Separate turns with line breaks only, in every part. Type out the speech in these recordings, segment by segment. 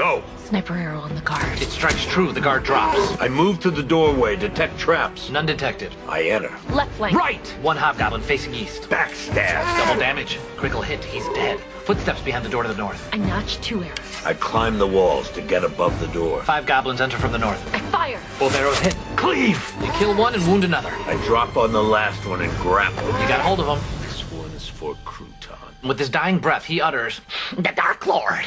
Go.
Sniper arrow on the guard.
It strikes true. The guard drops.
I move to the doorway, detect traps.
None detected.
I enter.
Left flank.
Right! One hobgoblin facing east.
Backstab.
Double damage. Critical hit. He's dead. Footsteps behind the door to the north.
I notch two arrows.
I climb the walls to get above the door.
Five goblins enter from the north.
I fire.
Both arrows hit.
Cleave.
You kill one and wound another.
I drop on the last one and grapple.
You got hold of him.
This one's for Crouton.
With his dying breath, he utters, The Dark Lord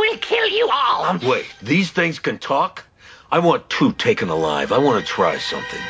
will kill you all.
Wait, these things can talk? I want two taken alive. I want to try something.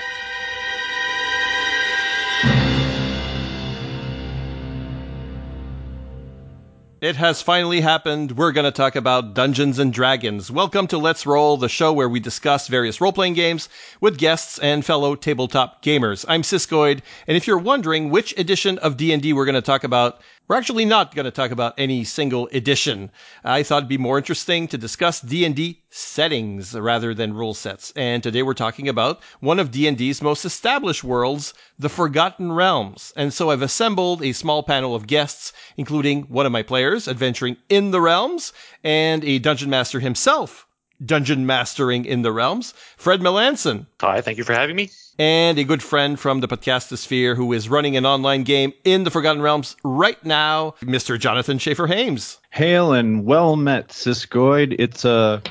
It has finally happened. We're going to talk about Dungeons and Dragons. Welcome to Let's Roll, the show where we discuss various role playing games with guests and fellow tabletop gamers. I'm Siskoid, and if you're wondering which edition of D&D we're going to talk about, we're actually not going to talk about any single edition. I thought it'd be more interesting to discuss D&D settings rather than rule sets. And today we're talking about one of D&D's most established worlds, the Forgotten Realms. And so I've assembled a small panel of guests, including one of my players adventuring in the realms and a dungeon master himself dungeon mastering in the realms, Fred Melanson.
Hi, thank you for having me.
And a good friend from the podcastosphere who is running an online game in the Forgotten Realms right now, Mr. Jonathan Schaefer Hames.
Hail and well met, Siskoid. It's a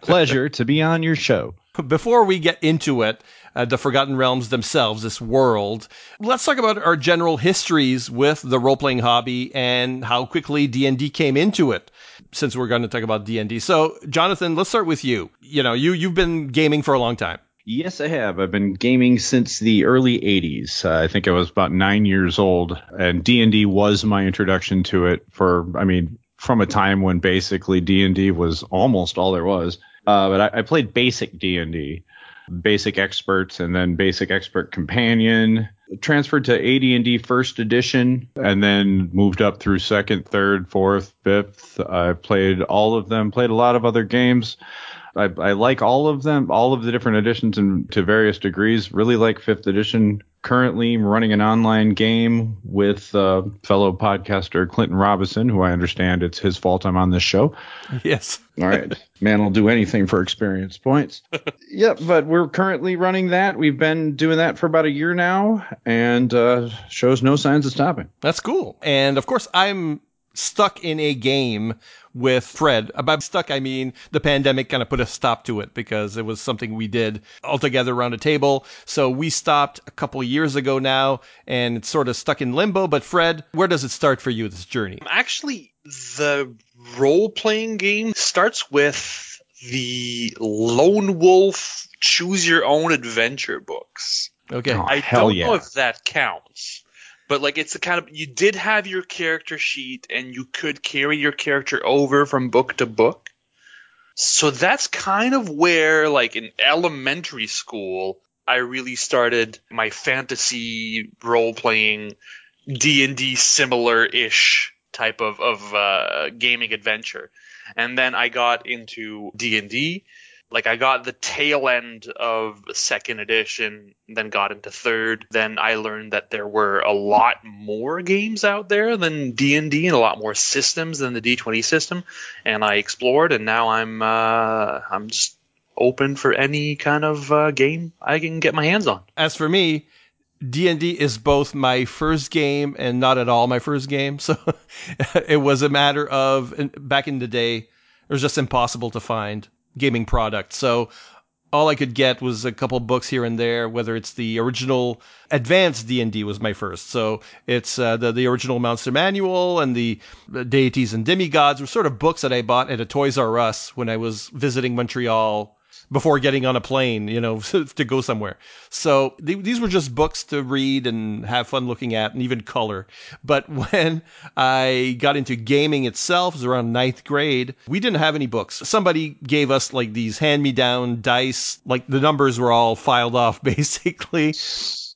pleasure to be on your show.
Before we get into it, uh, the Forgotten Realms themselves, this world, let's talk about our general histories with the role-playing hobby and how quickly D&D came into it since we're going to talk about D&D. So, Jonathan, let's start with you. You know, you you've been gaming for a long time.
Yes, I have. I've been gaming since the early 80s. Uh, I think I was about 9 years old and D&D was my introduction to it for I mean, from a time when basically D&D was almost all there was. Uh, but I, I played basic D&D, basic experts and then basic expert companion transferred to AD&D first edition and then moved up through second, third, fourth, fifth. I played all of them, played a lot of other games. I, I like all of them, all of the different editions and to various degrees. Really like fifth edition. Currently running an online game with uh, fellow podcaster Clinton Robinson, who I understand it's his fault I'm on this show.
Yes.
All right. Man will do anything for experience points. yep, but we're currently running that. We've been doing that for about a year now and uh, shows no signs of stopping.
That's cool. And of course, I'm stuck in a game with Fred. Uh, by stuck, I mean the pandemic kind of put a stop to it because it was something we did all together around a table. So we stopped a couple years ago now and it's sort of stuck in limbo. But Fred, where does it start for you, this journey?
Actually, the role playing game starts with the Lone Wolf Choose Your Own Adventure books.
Okay.
Oh,
I
hell
don't
yeah.
know if that counts. But like it's the kind of you did have your character sheet and you could carry your character over from book to book. So that's kind of where like in elementary school I really started my fantasy role playing D&D similar-ish type of of uh, gaming adventure. And then I got into D&D like I got the tail end of second edition, then got into third. Then I learned that there were a lot more games out there than D and D, and a lot more systems than the D twenty system. And I explored, and now I'm uh, I'm just open for any kind of uh, game I can get my hands on.
As for me, D&D is both my first game and not at all my first game. So it was a matter of back in the day, it was just impossible to find gaming product. So all I could get was a couple books here and there, whether it's the original advanced D&D was my first. So it's uh, the, the original Monster Manual and the deities and demigods were sort of books that I bought at a Toys R Us when I was visiting Montreal before getting on a plane, you know, to go somewhere. So th- these were just books to read and have fun looking at and even color. But when I got into gaming itself, it was around ninth grade, we didn't have any books. Somebody gave us like these hand me down dice, like the numbers were all filed off basically.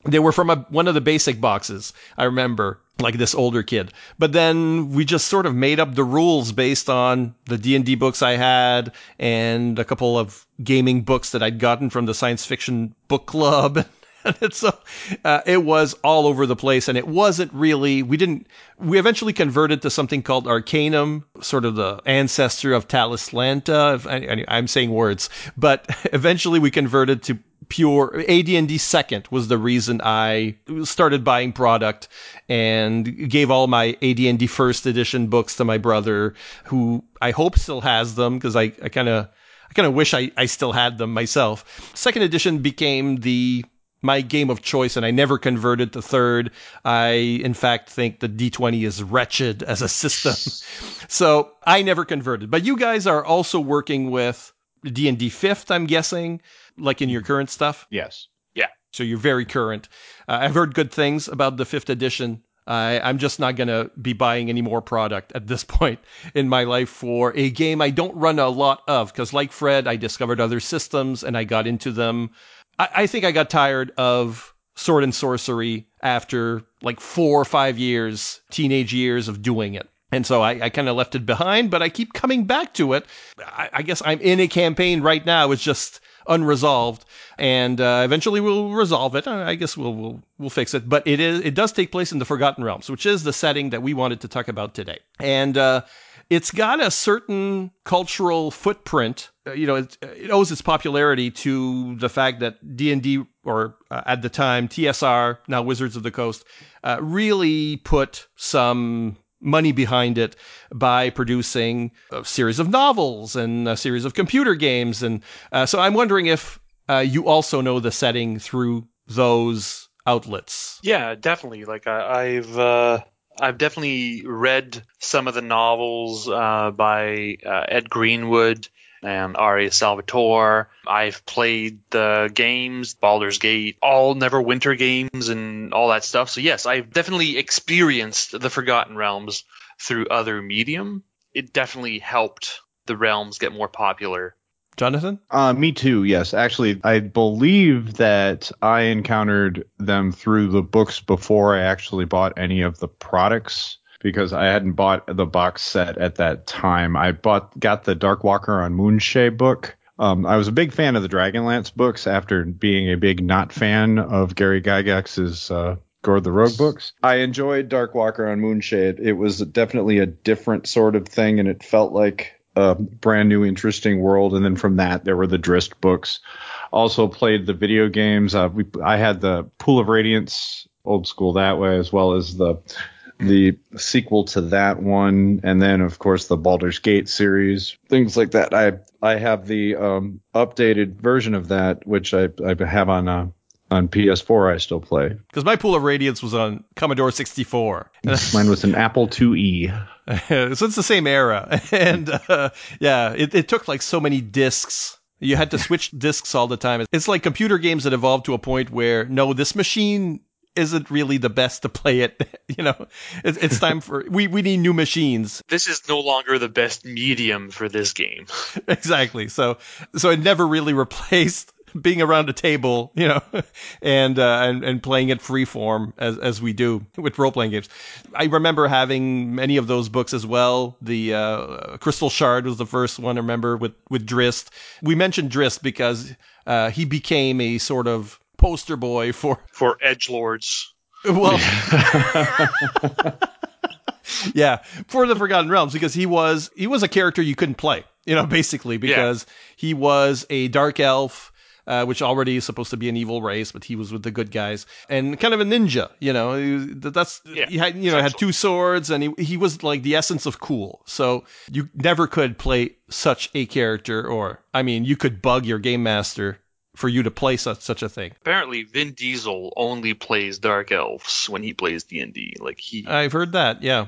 They were from a, one of the basic boxes, I remember like this older kid. But then we just sort of made up the rules based on the D&D books I had and a couple of gaming books that I'd gotten from the science fiction book club. and so uh, it was all over the place, and it wasn't really. We didn't. We eventually converted to something called Arcanum, sort of the ancestor of Talislanta. I, I'm saying words, but eventually we converted to pure AD&D second was the reason I started buying product and gave all my AD&D first edition books to my brother who I hope still has them because I kind of I kind of wish I, I still had them myself. Second edition became the my game of choice, and I never converted to third. I, in fact, think the D20 is wretched as a system, so I never converted. But you guys are also working with D&D fifth, I'm guessing, like in your current stuff.
Yes.
Yeah.
So you're very current. Uh, I've heard good things about the fifth edition. I, I'm just not going to be buying any more product at this point in my life for a game I don't run a lot of because, like Fred, I discovered other systems and I got into them. I, I think I got tired of sword and sorcery after like four or five years, teenage years of doing it. And so I, I kind of left it behind, but I keep coming back to it. I, I guess I'm in a campaign right now. It's just unresolved, and uh, eventually we'll resolve it. I guess we'll we'll we'll fix it. But it is it does take place in the Forgotten Realms, which is the setting that we wanted to talk about today, and. Uh, it's got a certain cultural footprint. Uh, you know, it, it, owes its popularity to the fact that D and D, or uh, at the time TSR, now Wizards of the Coast, uh, really put some money behind it by producing a series of novels and a series of computer games. And uh, so I'm wondering if uh, you also know the setting through those outlets.
Yeah, definitely. Like I, have uh, I've definitely read some of the novels uh, by uh, Ed Greenwood and R.A. Salvatore. I've played the games, Baldur's Gate, all Neverwinter games, and all that stuff. So yes, I've definitely experienced the Forgotten Realms through other medium. It definitely helped the realms get more popular.
Jonathan?
Uh, me too. Yes, actually, I believe that I encountered them through the books before I actually bought any of the products because I hadn't bought the box set at that time. I bought got the Dark Walker on Moonshae book. Um, I was a big fan of the Dragonlance books after being a big not fan of Gary Gygax's uh, Gord the Rogue books. I enjoyed Dark Walker on Moonshae. It was definitely a different sort of thing, and it felt like a brand new, interesting world. And then from that, there were the Drizzt books. Also played the video games. Uh, we, I had the Pool of Radiance, old school that way, as well as the the sequel to that one, and then of course the Baldur's Gate series, things like that. I I have the um, updated version of that, which I I have on uh, on PS4. I still play
because my Pool of Radiance was on Commodore 64.
Mine was an Apple IIe.
so it's the same era, and uh, yeah, it, it took like so many discs you had to switch discs all the time. It's like computer games that evolved to a point where no, this machine isn't really the best to play it. you know, it's, it's time for we we need new machines.
This is no longer the best medium for this game.
exactly. So so it never really replaced being around a table, you know, and uh, and and playing it free form as as we do with role playing games. I remember having many of those books as well. The uh, Crystal Shard was the first one. I remember with with Drizzt. We mentioned Drizzt because uh, he became a sort of poster boy for
for edge lords.
Well, yeah, for the Forgotten Realms because he was he was a character you couldn't play, you know, basically because yeah. he was a dark elf. Uh, which already is supposed to be an evil race, but he was with the good guys and kind of a ninja. You know, he, that's yeah, he had you know had two swords and he he was like the essence of cool. So you never could play such a character, or I mean, you could bug your game master for you to play such such a thing.
Apparently, Vin Diesel only plays Dark Elves when he plays D and D. Like he,
I've heard that. Yeah,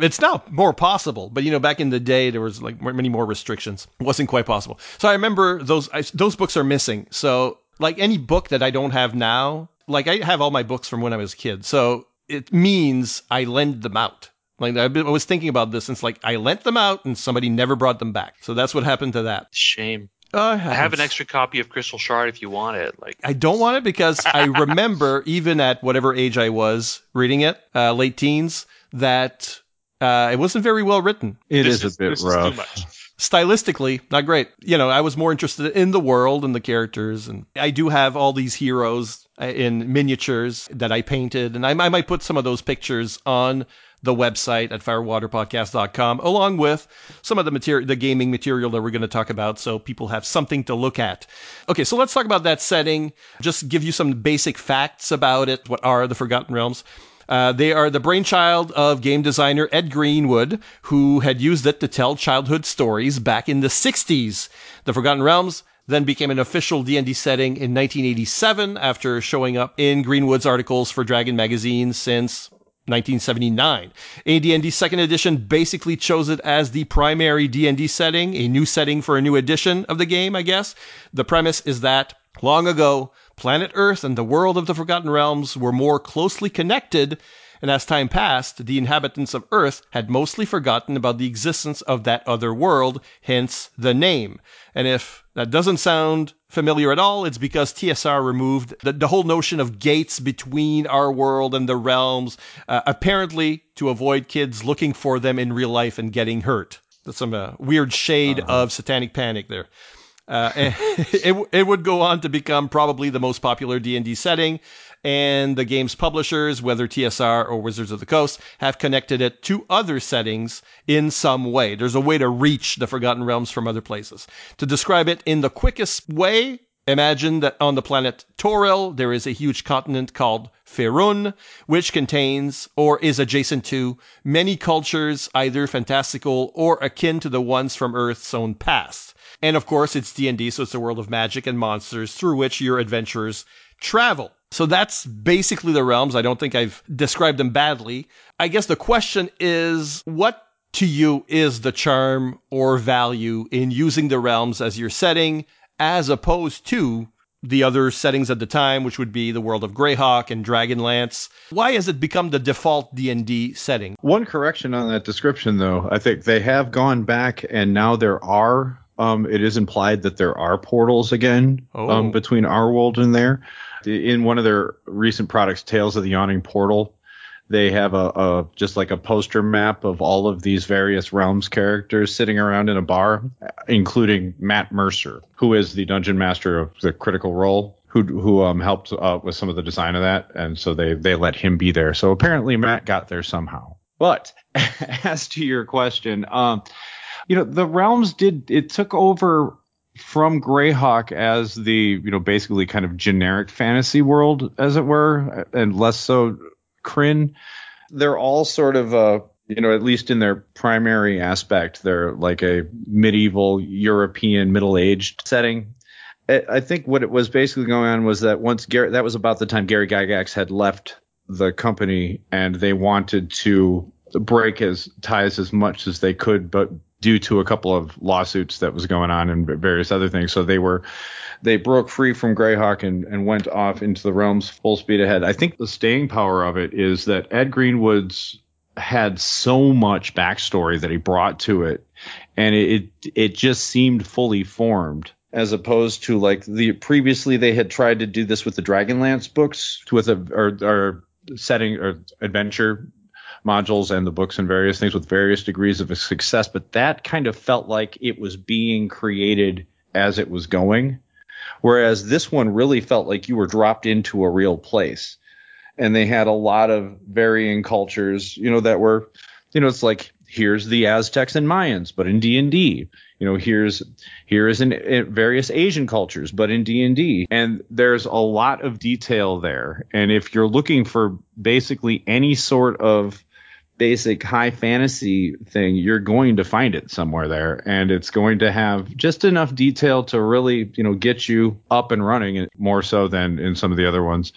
it's now more possible, but you know, back in the day, there was like many more restrictions. It wasn't quite possible. So I remember those I, those books are missing. So like any book that I don't have now, like I have all my books from when I was a kid. So it means I lend them out. Like I was thinking about this, and it's like I lent them out, and somebody never brought them back. So that's what happened to that.
Shame.
Uh, I,
I have an extra copy of Crystal Shard if you want it. Like
I don't want it because I remember even at whatever age I was reading it, uh, late teens, that uh, it wasn't very well written.
It this is, is a bit rough.
Stylistically not great. You know, I was more interested in the world and the characters, and I do have all these heroes uh, in miniatures that I painted, and I, I might put some of those pictures on the website at firewaterpodcast.com, along with some of the material, the gaming material that we're going to talk about, so people have something to look at. Okay, so let's talk about that setting. Just give you some basic facts about it. What are the Forgotten Realms? Uh, they are the brainchild of game designer Ed Greenwood, who had used it to tell childhood stories back in the 60s. The Forgotten Realms then became an official D&D setting in 1987 after showing up in Greenwood's articles for Dragon magazine since 1979. AD&D second edition basically chose it as the primary D&D setting, a new setting for a new edition of the game, I guess. The premise is that long ago, planet Earth and the world of the Forgotten Realms were more closely connected, and as time passed, the inhabitants of Earth had mostly forgotten about the existence of that other world, hence the name. And if that doesn't sound familiar at all, it's because TSR removed the, the whole notion of gates between our world and the realms, uh, apparently to avoid kids looking for them in real life and getting hurt. That's some uh, weird shade uh-huh. of satanic panic there. Uh, it, it would go on to become probably the most popular D&D setting, and the game's publishers, whether TSR or Wizards of the Coast, have connected it to other settings in some way. There's a way to reach the Forgotten Realms from other places. To describe it in the quickest way, imagine that on the planet Toril, there is a huge continent called Faerun, which contains or is adjacent to many cultures, either fantastical or akin to the ones from Earth's own past. And of course, it's D&D, so it's a world of magic and monsters through which your adventurers travel. So that's basically the realms. I don't think I've described them badly. I guess the question is what to you is the charm or value in using the realms as your setting as opposed to the other settings at the time, which would be the world of Greyhawk and Dragonlance. Why has it become the default D&D setting?
One correction on that description, though. I think they have gone back and now there are um, it is implied that there are portals again um, oh. um, between our world and there. In one of their recent products, Tales of the Yawning Portal, they have a, a, just like a poster map of all of these various realms characters sitting around in a bar, including Matt Mercer, who is the dungeon master of the Critical Role, who who um, helped uh, with some of the design of that, and so they they let him be there. So apparently Matt got there somehow. But as to your question, um, you know, the realms did it took over from Greyhawk as the you know basically kind of generic fantasy world, as it were, and less so Krynn. They're all sort of uh you know at least in their primary aspect, they're like a medieval European middle aged setting. I think what it was basically going on was that once Gary, that was about the time Gary Gygax had left the company and they wanted to break his ties as much as they could, but due to a couple of lawsuits that was going on and various other things. So they were they broke free from Greyhawk and, and went off into the realms full speed ahead. I think the staying power of it is that Ed Greenwood's had so much backstory that he brought to it, and it it just seemed fully formed as opposed to like the previously they had tried to do this with the Dragonlance books with a or, or setting or adventure modules and the books and various things with various degrees of success, but that kind of felt like it was being created as it was going. Whereas this one really felt like you were dropped into a real place. And they had a lot of varying cultures, you know, that were, you know, it's like here's the Aztecs and Mayans, but in D and D. You know, here's here is in, in, eh, various Asian cultures, but in D and D, and there's a lot of detail there. And if you're looking for basically any sort of basic high fantasy thing, you're going to find it somewhere there, and it's going to have just enough detail to really, you know, get you up and running more so than in some of the other ones.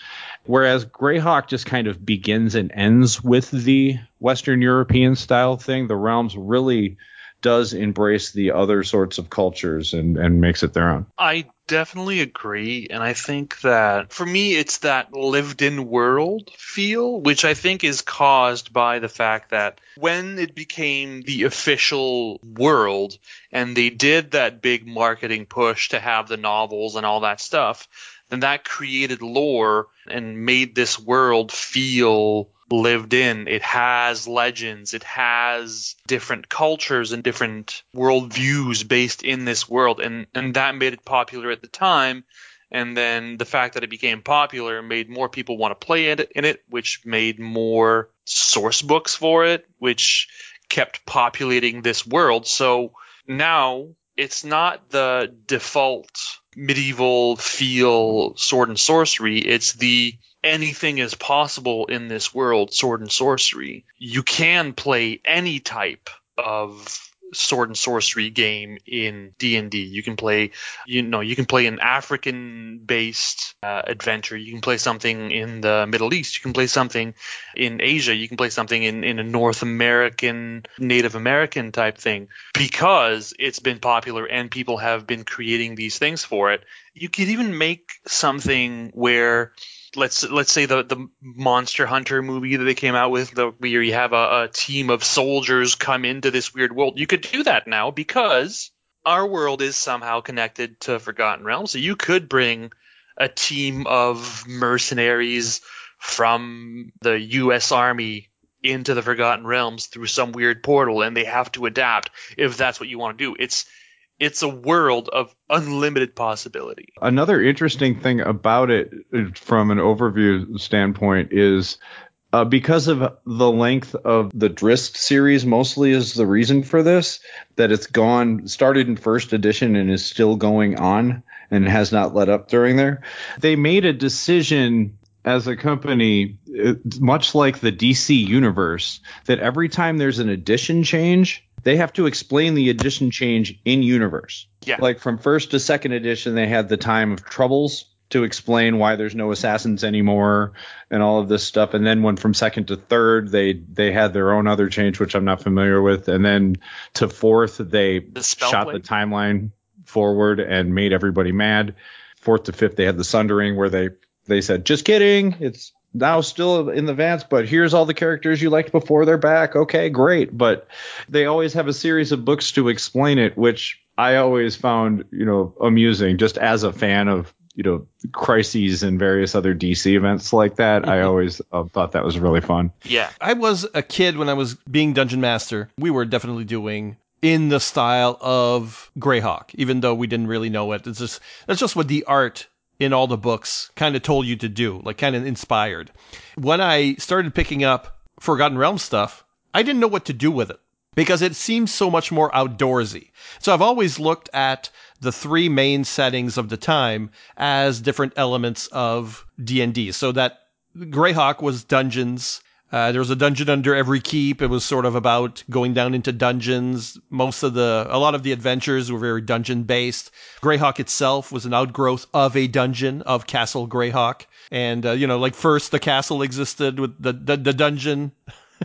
Whereas Greyhawk just kind of begins and ends with the Western European style thing. The Realms really does embrace the other sorts of cultures and, and makes it their own.
I definitely agree. And I think that for me, it's that lived in world feel, which I think is caused by the fact that when it became the official world and they did that big marketing push to have the novels and all that stuff, then that created lore and made this world feel lived in. It has legends. It has different cultures and different worldviews based in this world, and and that made it popular at the time. And then the fact that it became popular made more people want to play it in it, which made more source books for it, which kept populating this world. So now it's not the default medieval feel sword and sorcery. It's the anything is possible in this world sword and sorcery. You can play any type of sword and sorcery game in D&D. You can play, you know, you can play an African-based uh, adventure. You can play something in the Middle East. You can play something in Asia. You can play something in, in a North American, Native American type thing because it's been popular and people have been creating these things for it. You could even make something where let's let's say the the Monster Hunter movie that they came out with, the where you have a, a team of soldiers come into this weird world. You could do that now because our world is somehow connected to Forgotten Realms. So you could bring a team of mercenaries from the U.S. Army into the Forgotten Realms through some weird portal, and they have to adapt if that's what you want to do. It's it's a world of unlimited possibility.
Another interesting thing about it from an overview standpoint is uh, because of the length of the Drizzt series, mostly is the reason for this, that it's gone, started in first edition and is still going on and has not let up during there. They made a decision as a company, uh, much like the DC universe, that every time there's an edition change, they have to explain the edition change in universe.
Yeah.
Like from first to second edition, they had the time of troubles to explain why there's no assassins anymore and all of this stuff. And then when from second to third, they they had their own other change, which I'm not familiar with. And then to fourth, they
The
shot the timeline forward and made everybody mad. Fourth to fifth, they had the Sundering where they they said, just kidding, it's now still in the Vance, but here's all the characters you liked before they're back. Okay, great. But they always have a series of books to explain it, which I always found, you know, amusing just as a fan of, you know, crises and various other DC events like that. I always uh, thought that was really fun.
Yeah.
I was a kid when I was being dungeon master. We were definitely doing in the style of Greyhawk, even though we didn't really know it. It's just that's just what the art in all the books kind of told you to do, like kind of inspired. When I started picking up Forgotten Realms stuff, I didn't know what to do with it because it seems so much more outdoorsy. So I've always looked at the three main settings of the time as different elements of D&D. So that Greyhawk was dungeons. Uh, there was a dungeon under every keep. It was sort of about going down into dungeons. Most of the, a lot of the adventures were very dungeon based. Greyhawk itself was an outgrowth of a dungeon of Castle Greyhawk. And, uh, you know, like first the castle existed with the, the, the dungeon.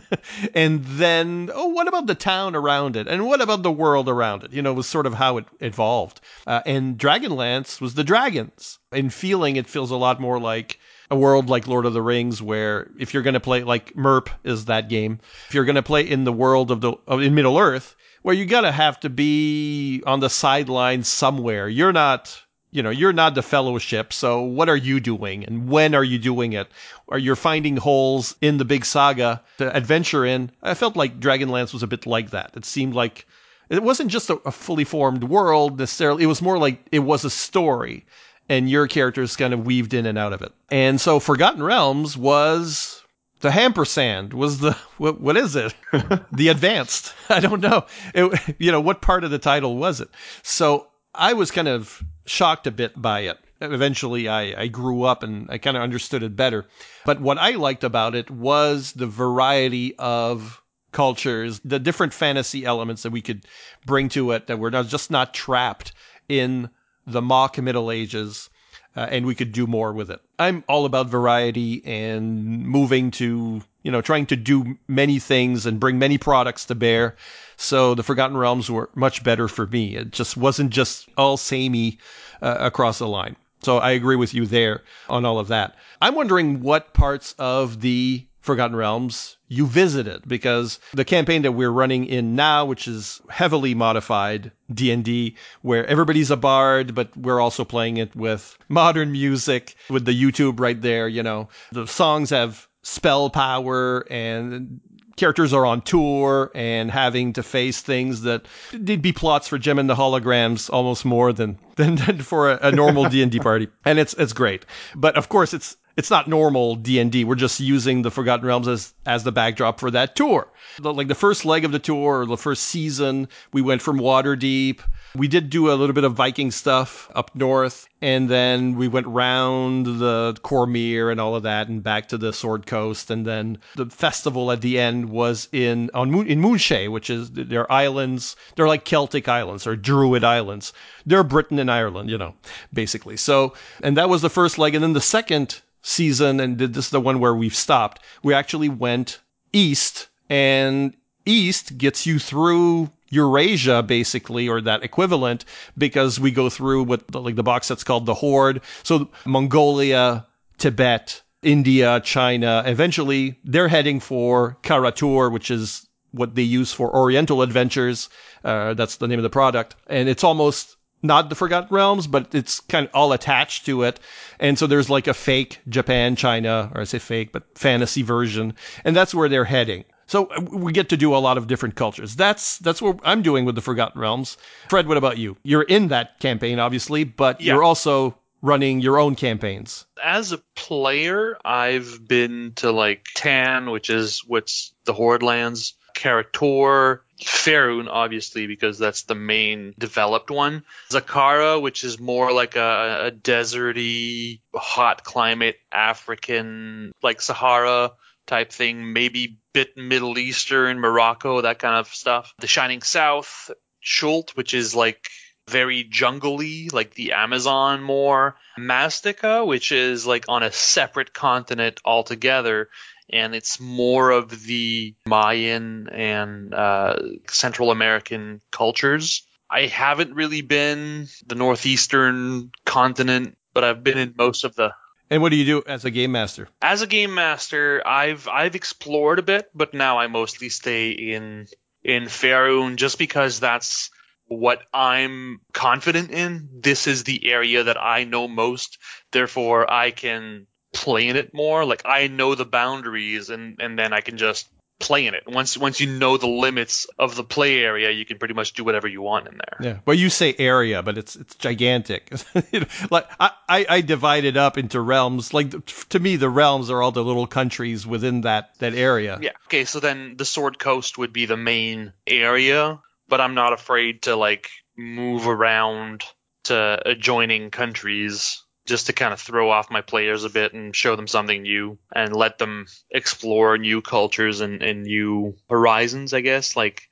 and then, oh, what about the town around it? And what about the world around it? You know, it was sort of how it evolved. Uh, and Dragonlance was the dragons. In feeling, it feels a lot more like a world like Lord of the Rings, where if you're going to play, like MERP is that game, if you're going to play in the world of the, of, in Middle Earth, where you gotta have to be on the sidelines somewhere. You're not, you know, you're not the fellowship. So what are you doing and when are you doing it? Are you finding holes in the big saga to adventure in? I felt like Dragonlance was a bit like that. It seemed like it wasn't just a fully formed world necessarily. It was more like it was a story and your characters kind of weaved in and out of it. And so Forgotten Realms was the Hampersand was the what, what is it? the advanced. I don't know. It, you know what part of the title was it? So I was kind of shocked a bit by it. Eventually, I, I grew up and I kind of understood it better. But what I liked about it was the variety of cultures, the different fantasy elements that we could bring to it that were not just not trapped in the mock Middle Ages uh, and we could do more with it. I'm all about variety and moving to, you know, trying to do many things and bring many products to bear. So the Forgotten Realms were much better for me. It just wasn't just all samey uh, across the line. So I agree with you there on all of that. I'm wondering what parts of the Forgotten Realms you visit it because the campaign that we're running in now, which is heavily modified D&D, where everybody's a bard, but we're also playing it with modern music with the YouTube right there, you know. The songs have spell power and characters are on tour and having to face things that did be plots for Jem and the Holograms almost more than than, than for a, a normal D and D party, and it's it's great. But of course, it's it's not normal D and D. We're just using the Forgotten Realms as as the backdrop for that tour. Like the first leg of the tour, or the first season, we went from Waterdeep. We did do a little bit of Viking stuff up north, and then we went round the Cormyr and all of that, and back to the Sword Coast, and then the festival at the end was in on Moon, in Moonshae, which is they're islands. They're like Celtic islands or Druid islands. They're Britain and Ireland, you know, basically. So, and that was the first leg, and then the second season, and this is the one where we've stopped. We actually went east, and east gets you through Eurasia, basically, or that equivalent, because we go through what like the box set's called the Horde. So Mongolia, Tibet, India, China. Eventually, they're heading for Kara-Tur, which is what they use for Oriental Adventures. Uh, that's the name of the product, and it's almost not the Forgotten Realms, but it's kind of all attached to it. And so there's like a fake Japan, China, or I say fake, but fantasy version, and that's where they're heading. So we get to do a lot of different cultures. That's that's what I'm doing with the Forgotten Realms. Fred, what about you? You're in that campaign, obviously, but
Yeah.
you're also running your own campaigns.
As a player, I've been to like Taan, which is what's the Horde lands, Kara-Tur, Faerun, obviously, because that's the main developed one. Zakhara, which is more like a, a deserty, hot climate, African, like Sahara type thing, maybe bit Middle Eastern, Morocco, that kind of stuff. The Shining South, Chult, which is like very jungly, like the Amazon more. Maztica, which is like on a separate continent altogether, and it's more of the Mayan and uh, Central American cultures. I haven't really been the northeastern continent, but I've been in most of the
And what do you do as a game master?
as a game master, I've I've explored a bit, but now I mostly stay in in Faerun just because that's what I'm confident in. This is the area that I know most, therefore I can play in it more. Like I know the boundaries and and then I can just play in it. Once once you know the limits of the play area, you can pretty much do whatever you want in there.
Yeah. Well, you say area, but it's it's gigantic. You know, like I, I I divide it up into realms. Like to me, the realms are all the little countries within that that area.
Yeah. Okay, so then the Sword Coast would be the main area, but I'm not afraid to like move around to adjoining countries just to kind of throw off my players a bit and show them something new and let them explore new cultures and, and new horizons, I guess. Like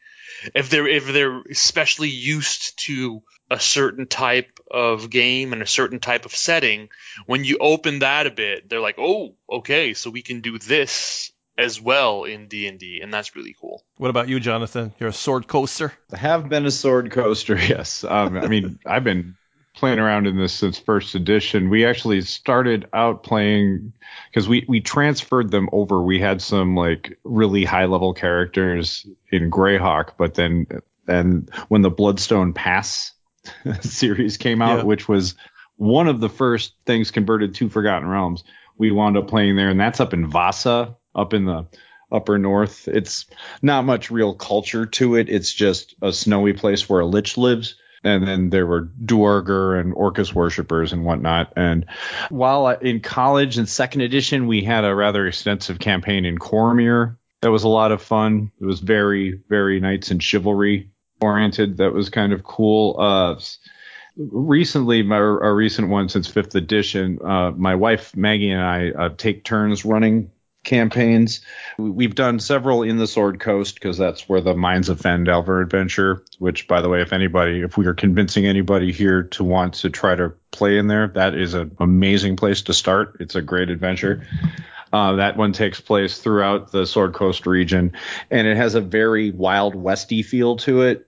if they're if they're especially used to a certain type of game and a certain type of setting, when you open that a bit, they're like, "Oh, okay, so we can do this as well in D&D." And that's really cool.
What about you, Jonathan? You're a sword coaster.
I have been a sword coaster, yes. Um, I mean, I've been playing around in this since first edition. We actually started out playing because we we transferred them over. We had some like really high level characters in Greyhawk, but then and when the Bloodstone Pass series came out,
Yeah.
which was one of the first things converted to Forgotten Realms, we wound up playing there, and that's up in Vaasa, up in the upper north. It's not much real culture to it. It's just a snowy place where a lich lives. And then there were Duergar and Orcus worshippers and whatnot. And while in college in second edition, we had a rather extensive campaign in Cormyr. That was a lot of fun. It was very, very knights and chivalry oriented. That was kind of cool. Uh, recently, my a recent one since fifth edition, uh, my wife Maggie and I uh, take turns running campaigns. We- We've done several in the Sword Coast because that's where the Mines of Phandelver adventure, which by the way, if anybody, if we are convincing anybody here to want to try to play in there, that is an amazing place to start. It's a great adventure. Uh, that one takes place throughout the Sword Coast region, and it has a very wild westy feel to it.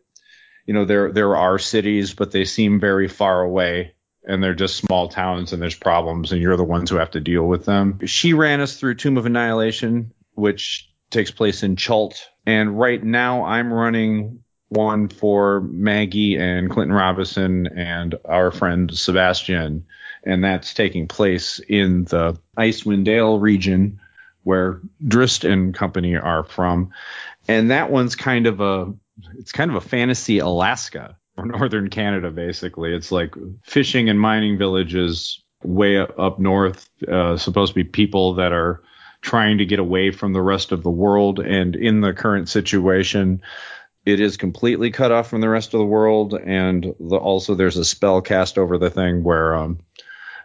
You know, there there are cities, but they seem very far away and they're just small towns and there's problems and you're the ones who have to deal with them. She ran us through Tomb of Annihilation, which takes place in Chult. And right now I'm running one for Maggie and Clinton Robinson and our friend Sebastian. And that's taking place in the Icewind Dale region, where Drizzt and company are from, and that one's kind of a it's kind of a fantasy Alaska northern Canada basically. It's like fishing and mining villages way up north, uh, supposed to be people that are trying to get away from the rest of the world, and in the current situation. It is completely cut off from the rest of the world, and the, also there's a spell cast over the thing where um,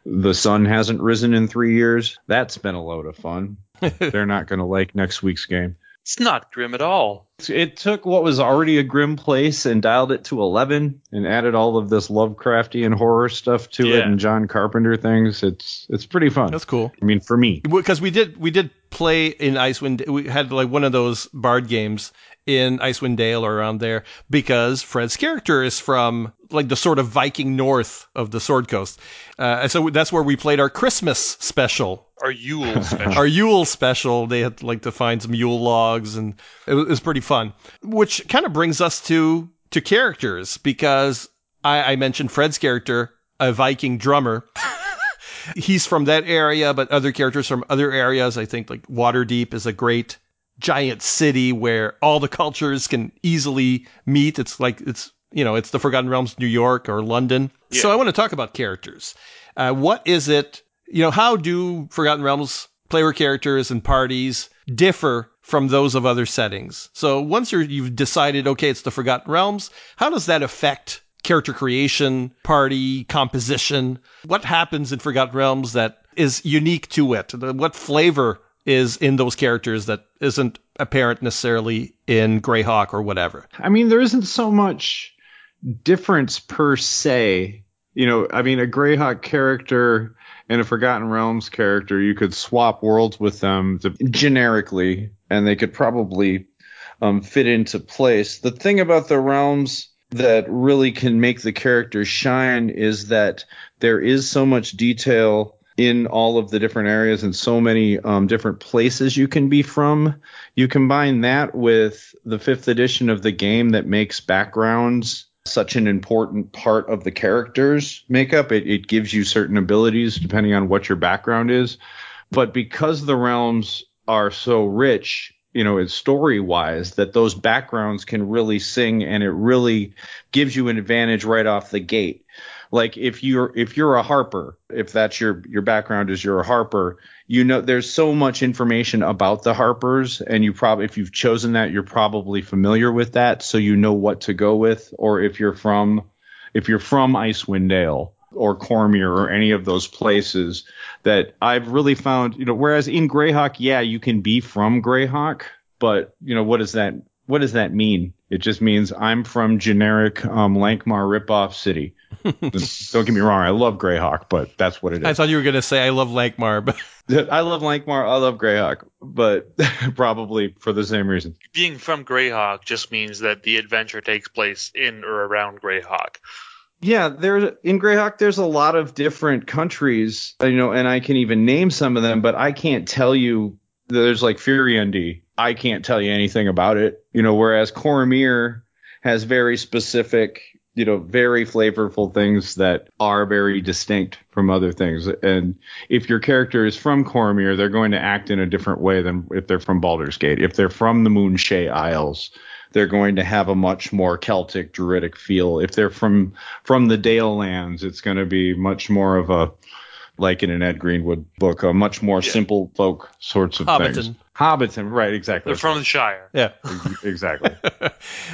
the sun hasn't risen in three years. That's been a load of fun. They're not going to like next week's game.
It's not grim at all.
It took what was already a grim place and dialed it to 11 and added all of this Lovecraftian horror stuff to it and John Carpenter things. It's it's pretty fun.
That's cool.
I mean, for me,
because we did we did play in Icewind. We had like one of those bard games in Icewind Dale or around there because Fred's character is from like the sort of Viking north of the Sword Coast, uh, and so that's where we played our Christmas special.
Our Yule special.
Our Yule special, they had like to find some Yule logs, and it was, it was pretty fun. Which kind of brings us to to characters because I, I mentioned Fred's character, a Viking drummer. he's from that area, but other characters from other areas. I think like Waterdeep is a great giant city where all the cultures can easily meet. It's like it's you know it's the Forgotten Realms, New York or London. So I want to talk about characters. Uh, what is it? You know, how do Forgotten Realms player characters and parties differ from those of other settings? So once you're, you've decided, okay, it's the Forgotten Realms, how does that affect character creation, party composition? What happens in Forgotten Realms that is unique to it? What flavor is in those characters that isn't apparent necessarily in Greyhawk or whatever?
I mean, there isn't so much difference per se. You know, I mean, a Greyhawk character and a Forgotten Realms character, you could swap worlds with them to, generically, and they could probably um, fit into place. The thing about the realms that really can make the characters shine is that there is so much detail in all of the different areas and so many um, different places you can be from. You combine that with the fifth edition of the game that makes backgrounds such an important part of the character's makeup. It, it gives you certain abilities depending on what your background is. But because the realms are so rich, you know, it's story wise that those backgrounds can really sing and it really gives you an advantage right off the gate. Like if you're if you're a harper, if that's your your background is you're a harper, you know there's so much information about the harpers and you probably if you've chosen that you're probably familiar with that so you know what to go with or if you're from if you're from Icewind Dale or Cormyr or any of those places that I've really found, you know, whereas in Greyhawk, yeah, you can be from Greyhawk, but you know, what does that what does that mean? It just means I'm from generic um, Lankhmar ripoff city. Don't get me wrong, I love Greyhawk, but that's what it is.
I thought you were going to say I love Lankhmar, but
I love Lankhmar, I love Greyhawk, but probably for the same reason.
Being from Greyhawk just means that the adventure takes place in or around Greyhawk.
Yeah, there in Greyhawk there's a lot of different countries, you know, and I can even name some of them, but I can't tell you there's like Furyondy. I can't tell you anything about it. You know, whereas Cormyr has very specific, you know, very flavorful things that are very distinct from other things. And if your character is from Cormyr, they're going to act in a different way than if they're from Baldur's Gate. If they're from the Moonshae Isles, they're going to have a much more Celtic druidic feel. If they're from from the Dale lands, it's going to be much more of a like in an Ed Greenwood book, a much more simple folk sorts of things.
Hobbiton.
Hobbiton, right? Exactly.
They're from the Shire.
yeah.
exactly.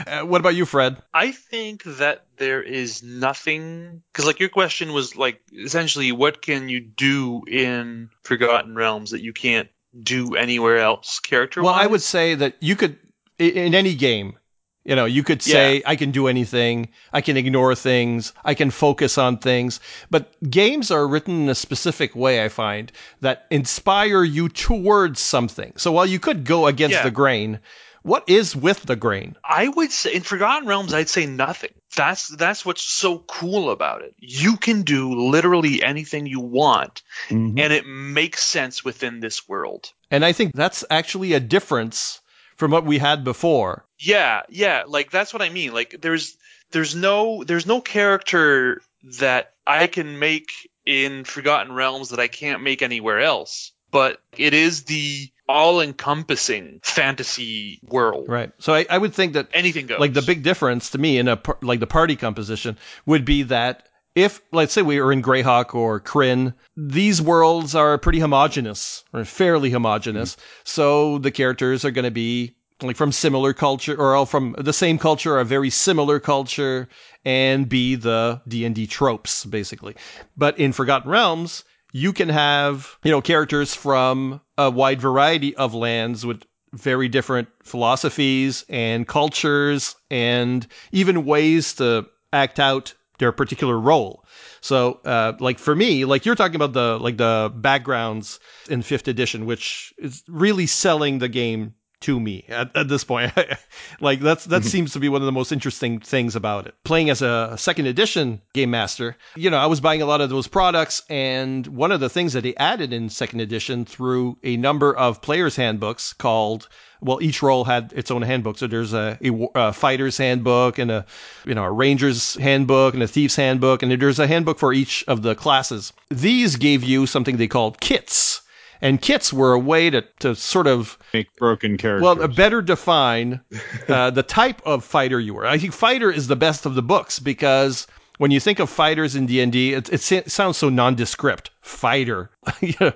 Uh, what about you, Fred?
I think that there is nothing because like your question was like essentially what can you do in Forgotten Realms that you can't do anywhere else character
Well, I would say that you could in any game. You know, you could say I can do anything, I can ignore things, I can focus on things, but games are written in a specific way I find that inspire you towards something. So while you could go against
Yeah.
the grain, what is with the grain?
I would say in Forgotten Realms I'd say nothing. That's that's what's so cool about it. You can do literally anything you want
Mhm.
and it makes sense within this world.
And I think that's actually a difference from what we had before.
Yeah, yeah, like that's what I mean. Like there's there's no there's no character that I can make in Forgotten Realms that I can't make anywhere else. But it is the all encompassing fantasy world.
Right. So I, I would think that
Anything goes.
like the big difference to me in a like the party composition would be that if let's say we were in Greyhawk or Krynn, these worlds are pretty homogenous or fairly homogenous. Mm-hmm. So the characters are going to be like from similar culture or all from the same culture or a very similar culture and be the D&D tropes basically. But in Forgotten Realms, you can have, you know, characters from a wide variety of lands with very different philosophies and cultures and even ways to act out their particular role. So, uh, like for me, like you're talking about the like the backgrounds in fifth edition, which is really selling the game to me at, at this point. like that's that seems to be one of the most interesting things about it. Playing as a second edition game master, you know, I was buying a lot of those products, and one of the things that they added in second edition through a number of players' handbooks called well, each role had its own handbook. So there's a, a, a, fighter's handbook and a, you know, a ranger's handbook and a thief's handbook, and there's a handbook for each of the classes. These gave you something they called kits. And kits were a way to, to sort of
Make broken characters.
well, uh, better define uh, the type of fighter you were. I think fighter is the best of the books because when you think of fighters in D and D, it, it sounds so nondescript. Fighter.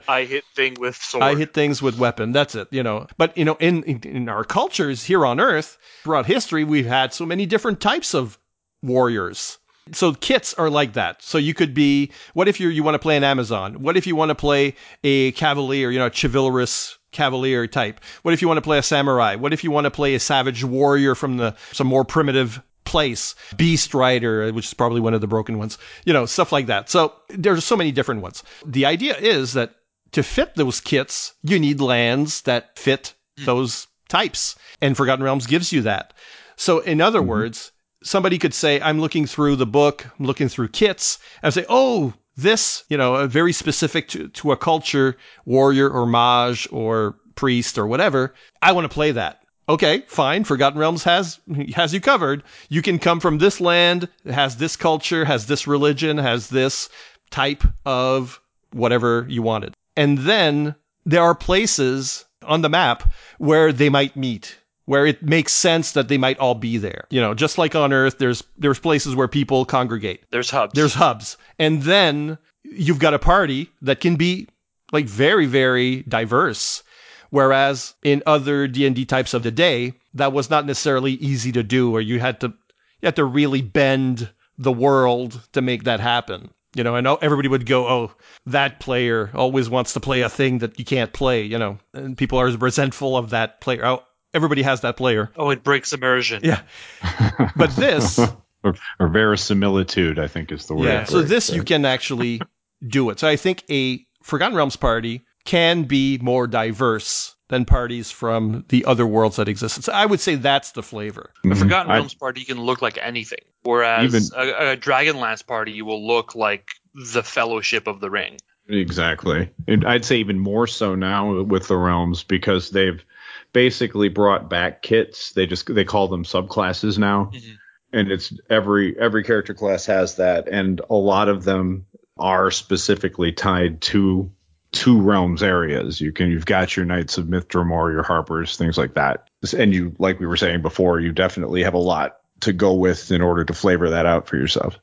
I hit thing with sword.
I hit things with weapon. That's it. You know. But you know, in, in in our cultures here on Earth, throughout history, we've had so many different types of warriors. So kits are like that. So you could be. What if you you want to play an Amazon? What if you want to play a cavalier? You know, a chivalrous cavalier type. What if you want to play a samurai? What if you want to play a savage warrior from the some more primitive place, Beast Rider, which is probably one of the broken ones, you know, stuff like that. So there's so many different ones. The idea is that to fit those kits, you need lands that fit mm-hmm. those types. And Forgotten Realms gives you that. So in other mm-hmm. words, somebody could say, I'm looking through the book, I'm looking through kits, and say, oh, this, you know, a very specific to, to a culture, warrior or mage or priest or whatever. I want to play that okay, fine. Forgotten Realms has has you covered. You can come from this land, has this culture, has this religion, has this type of whatever you wanted. And then there are places on the map where they might meet, where it makes sense that they might all be there. You know, just like on Earth, there's there's places where people congregate.
There's hubs.
There's hubs. And then you've got a party that can be like very, very diverse. Whereas in other D&D types of the day, that was not necessarily easy to do, or you had to you had to really bend the world to make that happen. You know, and everybody would go, "Oh, that player always wants to play a thing that you can't play." You know, and people are resentful of that player. Oh, everybody has that player.
oh, it breaks immersion.
Yeah, but this,
or, or verisimilitude, I think is the word.
yeah.
for
So
it.
this you can actually do it. So I think a Forgotten Realms party can be more diverse than parties from the other worlds that exist. So I would say that's the flavor.
A
Mhm.
Forgotten
I-
Realms party can look like anything, whereas
Even-
a, a Dragonlance party will look like the Fellowship of the Ring.
Exactly. And I'd say even more so now with the realms because they've basically brought back kits. They just they call them subclasses now.
Mhm.
And it's every every character class has that and a lot of them are specifically tied to two realms areas. You can you've got your Knights of Myth Drannor, your Harpers, things like that. And you like we were saying before, you definitely have a lot to go with in order to flavor that out for yourself.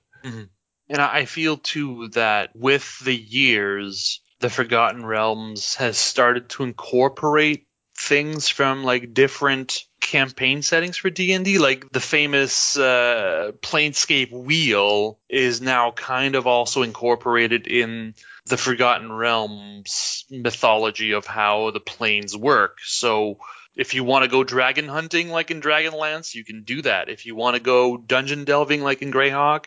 And I I feel too that with the years, the Forgotten Realms has started to incorporate things from like different campaign settings for D&D like the famous uh, Planescape wheel is now kind of also incorporated in the Forgotten Realms mythology of how the planes work so if you want to go dragon hunting like in Dragonlance you can do that if you want to go dungeon delving like in Greyhawk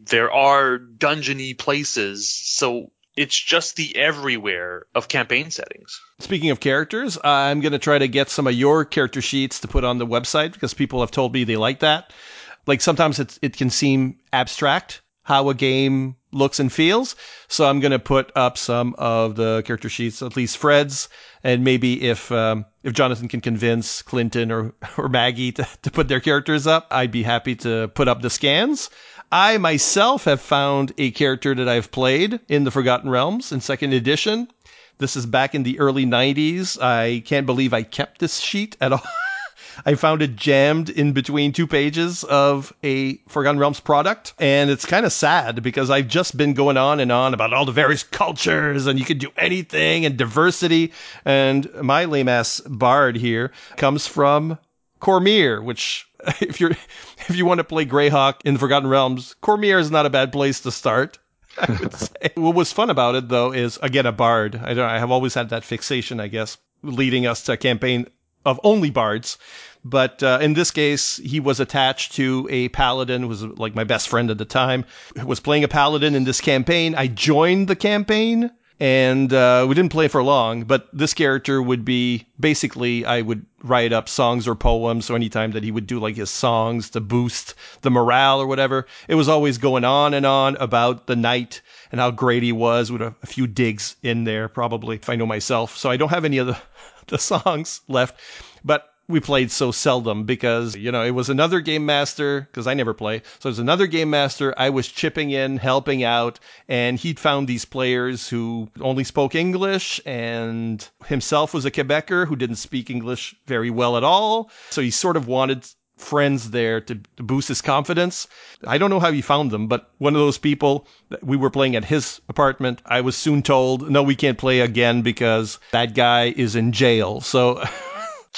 there are dungeony places, so it's just the everywhere of campaign settings.
Speaking of characters, I'm going to try to get some of your character sheets to put on the website because people have told me they like that. Like sometimes it, it can seem abstract how a game looks and feels. So I'm going to put up some of the character sheets, at least Fred's, and maybe if um, if Jonathan can convince Clinton or, or Maggie to, to put their characters up, I'd be happy to put up the scans. I myself have found a character that I've played in the Forgotten Realms in second edition This is back in the early 90s. I can't believe I kept this sheet at all. I found it jammed in between two pages of a Forgotten Realms product. And it's kind of sad because I've just been going on and on about all the various cultures and you can do anything and diversity. And my lame ass bard here comes from Cormyr, which if you're if you want to play Greyhawk in the Forgotten Realms, Cormyr is not a bad place to start. I would say. what was fun about it though is again a bard. I don't I have always had that fixation, I guess, leading us to a campaign of only bards. But uh, in this case, he was attached to a paladin, was like my best friend at the time, was playing a paladin in this campaign. I joined the campaign and uh, we didn't play for long, but this character would be basically I would write up songs or poems. So anytime that he would do like his songs to boost the morale or whatever, it was always going on and on about the knight and how great he was with a, a few digs in there, probably if I know myself. So I don't have any of the, the songs left, but we played so seldom because, you know, it was another game master because I never play. So it was another game master. I was chipping in, helping out, and he'd found these players who only spoke English and himself was a Quebecer who didn't speak English very well at all. So he sort of wanted friends there to, to boost his confidence. I don't know how he found them, but one of those people we were playing at his apartment. I was soon told, no, we can't play again because that guy is in jail. So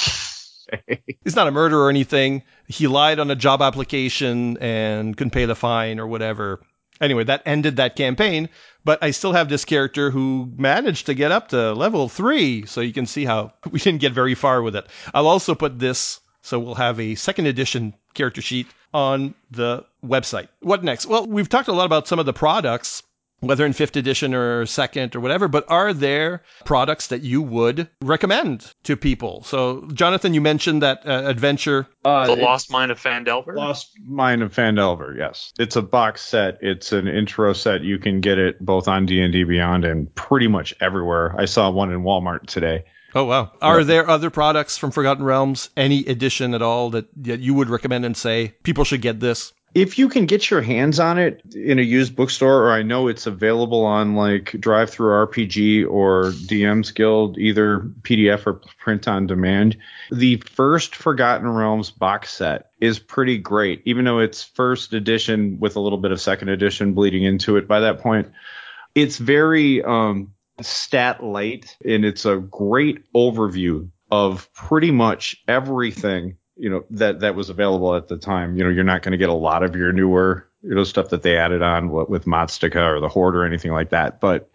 he's not a murderer or anything. He lied on a job application and couldn't pay the fine or whatever. Anyway, that ended that campaign, but I still have this character who managed to get up to level three. So you can see how we didn't get very far with it. I'll also put this, so we'll have a second edition character sheet on the website. What next? Well, we've talked a lot about some of the products whether in fifth edition or second or whatever, but are there products that you would recommend to people? So, Jonathan, you mentioned that uh, adventure.
Uh,
the Lost Mine of Phandelver.
Lost Mine of Phandelver, yes. It's a box set. It's an intro set. You can get it both on D&D Beyond and pretty much everywhere. I saw one in Walmart today.
Oh wow! Are yeah. there other products from Forgotten Realms, any edition at all that, that you would recommend and say people should get this?
If you can get your hands on it in a used bookstore, or I know it's available on like DriveThruRPG or DM's Guild, either PDF or print on demand, the first Forgotten Realms box set is pretty great, even though it's first edition with a little bit of second edition bleeding into it by that point. It's very um, stat light and it's a great overview of pretty much everything you know that that was available at the time. You know, you're not going to get a lot of your newer you know stuff that they added on with Maztica or the Horde or anything like that, but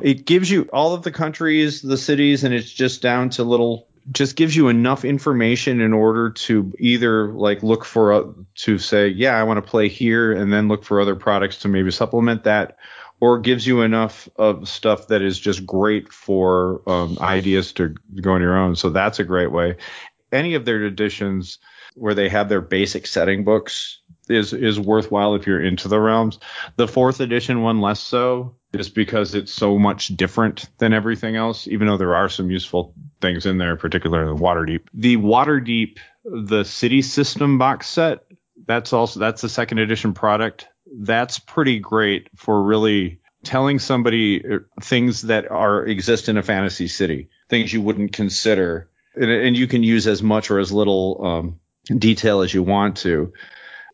it gives you all of the countries, the cities, and it's just down to little. Just gives you enough information in order to either like look for a, to say, yeah, I want to play here, and then look for other products to maybe supplement that, or gives you enough of stuff that is just great for um, ideas to go on your own. So that's a great way any of their editions where they have their basic setting books is is worthwhile if you're into the realms. The fourth edition one less so, just because it's so much different than everything else. Even though there are some useful things in there, particularly the Waterdeep. The Waterdeep, the city system box set, that's also that's the second edition product. That's pretty great for really telling somebody uh, things that are exist in a fantasy city, things you wouldn't consider and, and you can use as much or as little um, detail as you want to.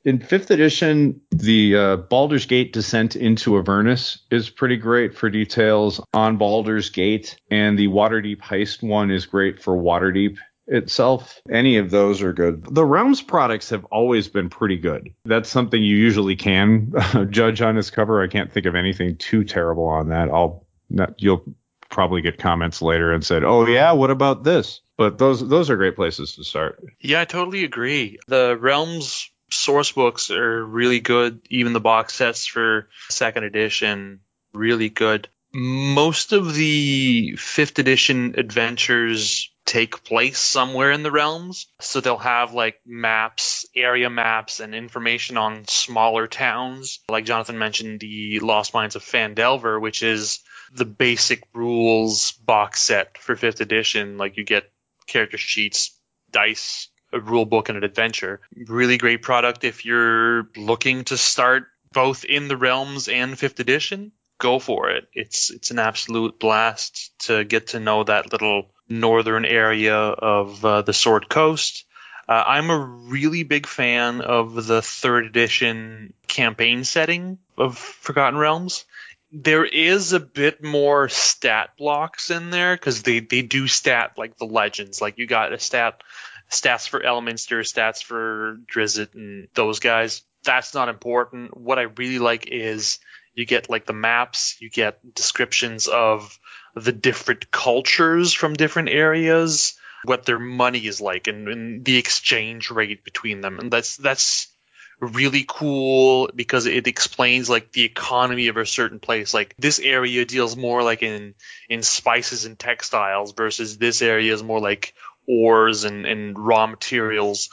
In fifth edition, the uh, Baldur's Gate descent into Avernus is pretty great for details on Baldur's Gate, and the Waterdeep heist one is great for Waterdeep itself. Any of those are good. The Realms products have always been pretty good. That's something you usually can judge on its cover. I can't think of anything too terrible on that. I'll not, you'll probably get comments later and said, "Oh yeah, what about this?" But those those are great places to start.
Yeah, I totally agree. The Realms source books are really good. Even the box sets for second edition, really good. Most of the fifth edition adventures take place somewhere in the realms. So they'll have like maps, area maps, and information on smaller towns. Like Jonathan mentioned, the Lost Mines of Phandelver, which is the basic rules box set for fifth edition. Like you get character sheets, dice, a rule book, and an adventure. Really great product if you're looking to start both in the realms and fifth edition. go for it. It's it's an absolute blast to get to know that little northern area of uh, the Sword Coast. Uh, I'm a really big fan of the third edition campaign setting of Forgotten Realms. There is a bit more stat blocks in there because they, they do stat like the legends. Like you got a stat stats for Elminster, stats for Drizzt, and those guys. That's not important. What I really like is you get like the maps, you get descriptions of the different cultures from different areas, what their money is like, and, and the exchange rate between them, and that's that's really cool because it explains like the economy of a certain place. Like this area deals more like in in spices and textiles versus this area is more like ores and, and raw materials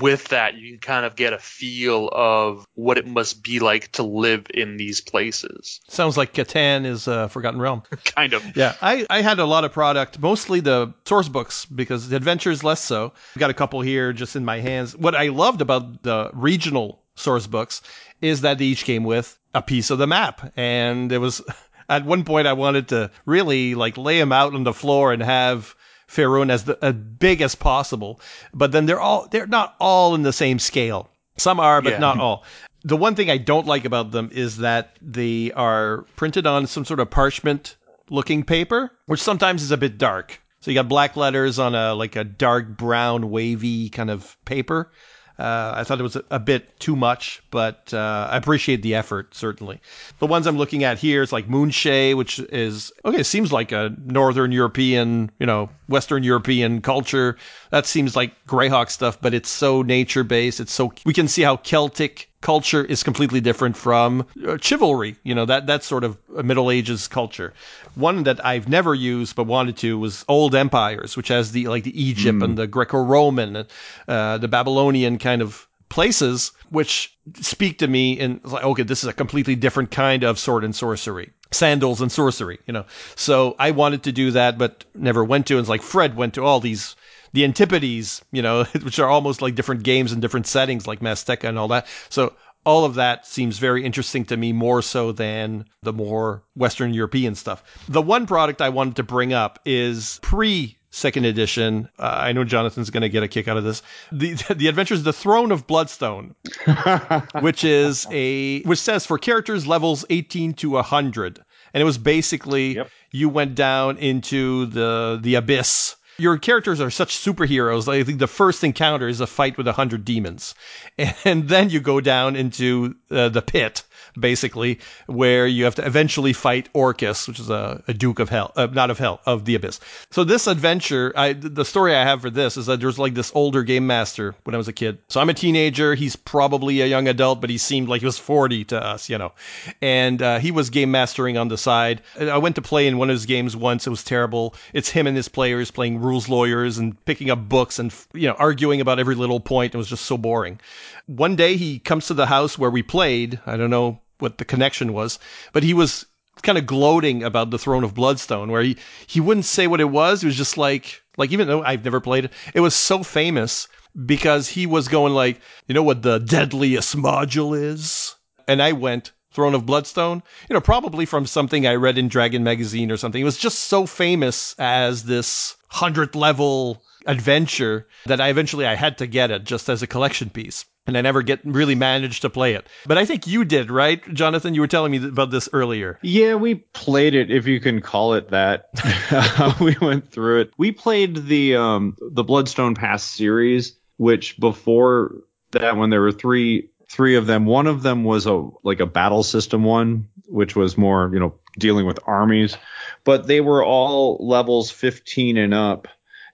with that, you can kind of get a feel of what it must be like to live in these places.
Sounds like Catan is a Forgotten Realm.
kind of.
Yeah, I, I had a lot of product, mostly the source books, because the adventures less so. I've got a couple here just in my hands. What I loved about the regional source books is that they each came with a piece of the map. And it was, at one point, I wanted to really like lay them out on the floor and have Faerun as the, as big as possible. But then they're all they're not all in the same scale. Some are, but
Yeah.
not all. The one thing I don't like about them is that they are printed on some sort of parchment looking paper, which sometimes is a bit dark. So you got black letters on a like a dark brown wavy kind of paper. Uh, I thought it was a, a bit too much, but uh, I appreciate the effort certainly. The ones I'm looking at here is like Moonshae, which is okay. It seems like a Northern European, you know, Western European culture. That seems like Greyhawk stuff, but it's so nature based. It's so we can see how Celtic culture is completely different from uh, chivalry. You know that that sort of Middle Ages culture. One that I've never used but wanted to was Old Empires, which has the like the Egypt and the Greco-Roman, and uh, the Babylonian kind of places, which speak to me and it's like, okay, this is a completely different kind of sword and sorcery, sandals and sorcery, you know. So I wanted to do that, but never went to. And it's like Fred went to all these the Antipodes, you know, which are almost like different games and different settings, like Maztica and all that. So all of that seems very interesting to me, more so than the more Western European stuff. The one product I wanted to bring up is pre second edition. Uh, I know Jonathan's going to get a kick out of this. The the Adventures the Throne of Bloodstone, which is a which says for characters levels 18 to 100, and it was basically
Yep.
you went down into the the abyss. Your characters are such superheroes. I think the first encounter is a fight with a hundred demons, and then you go down into uh, the pit, basically, where you have to eventually fight Orcus, which is a, a duke of hell, uh, not of hell, of the abyss. So this adventure, I, the story I have for this is that there's like this older game master when I was a kid. So I'm a teenager. He's probably a young adult, but he seemed like he was 40 to us, you know. And uh, he was game mastering on the side. I went to play in one of his games once. It was terrible. It's him and his players playing rules lawyers and picking up books and you know arguing about every little point. It was just so boring. One day he comes to the house where we played. I don't know what the connection was, but he was kind of gloating about the Throne of Bloodstone, where he he wouldn't say what it was. It was just like like even though I've never played it, it was so famous because he was going like, you know what the deadliest module is, and I went. Throne of Bloodstone, you know, probably from something I read in Dragon magazine or something. It was just so famous as this hundredth level adventure that I eventually I had to get it just as a collection piece. And I never get really managed to play it. But I think you did, right, Jonathan? You were telling me about this earlier.
Yeah, we played it, if you can call it that. we went through it. We played the um, the Bloodstone Pass series, which before that one there were three three of them. One of them was a like a battle system one, which was more you know dealing with armies, but they were all levels 15 and up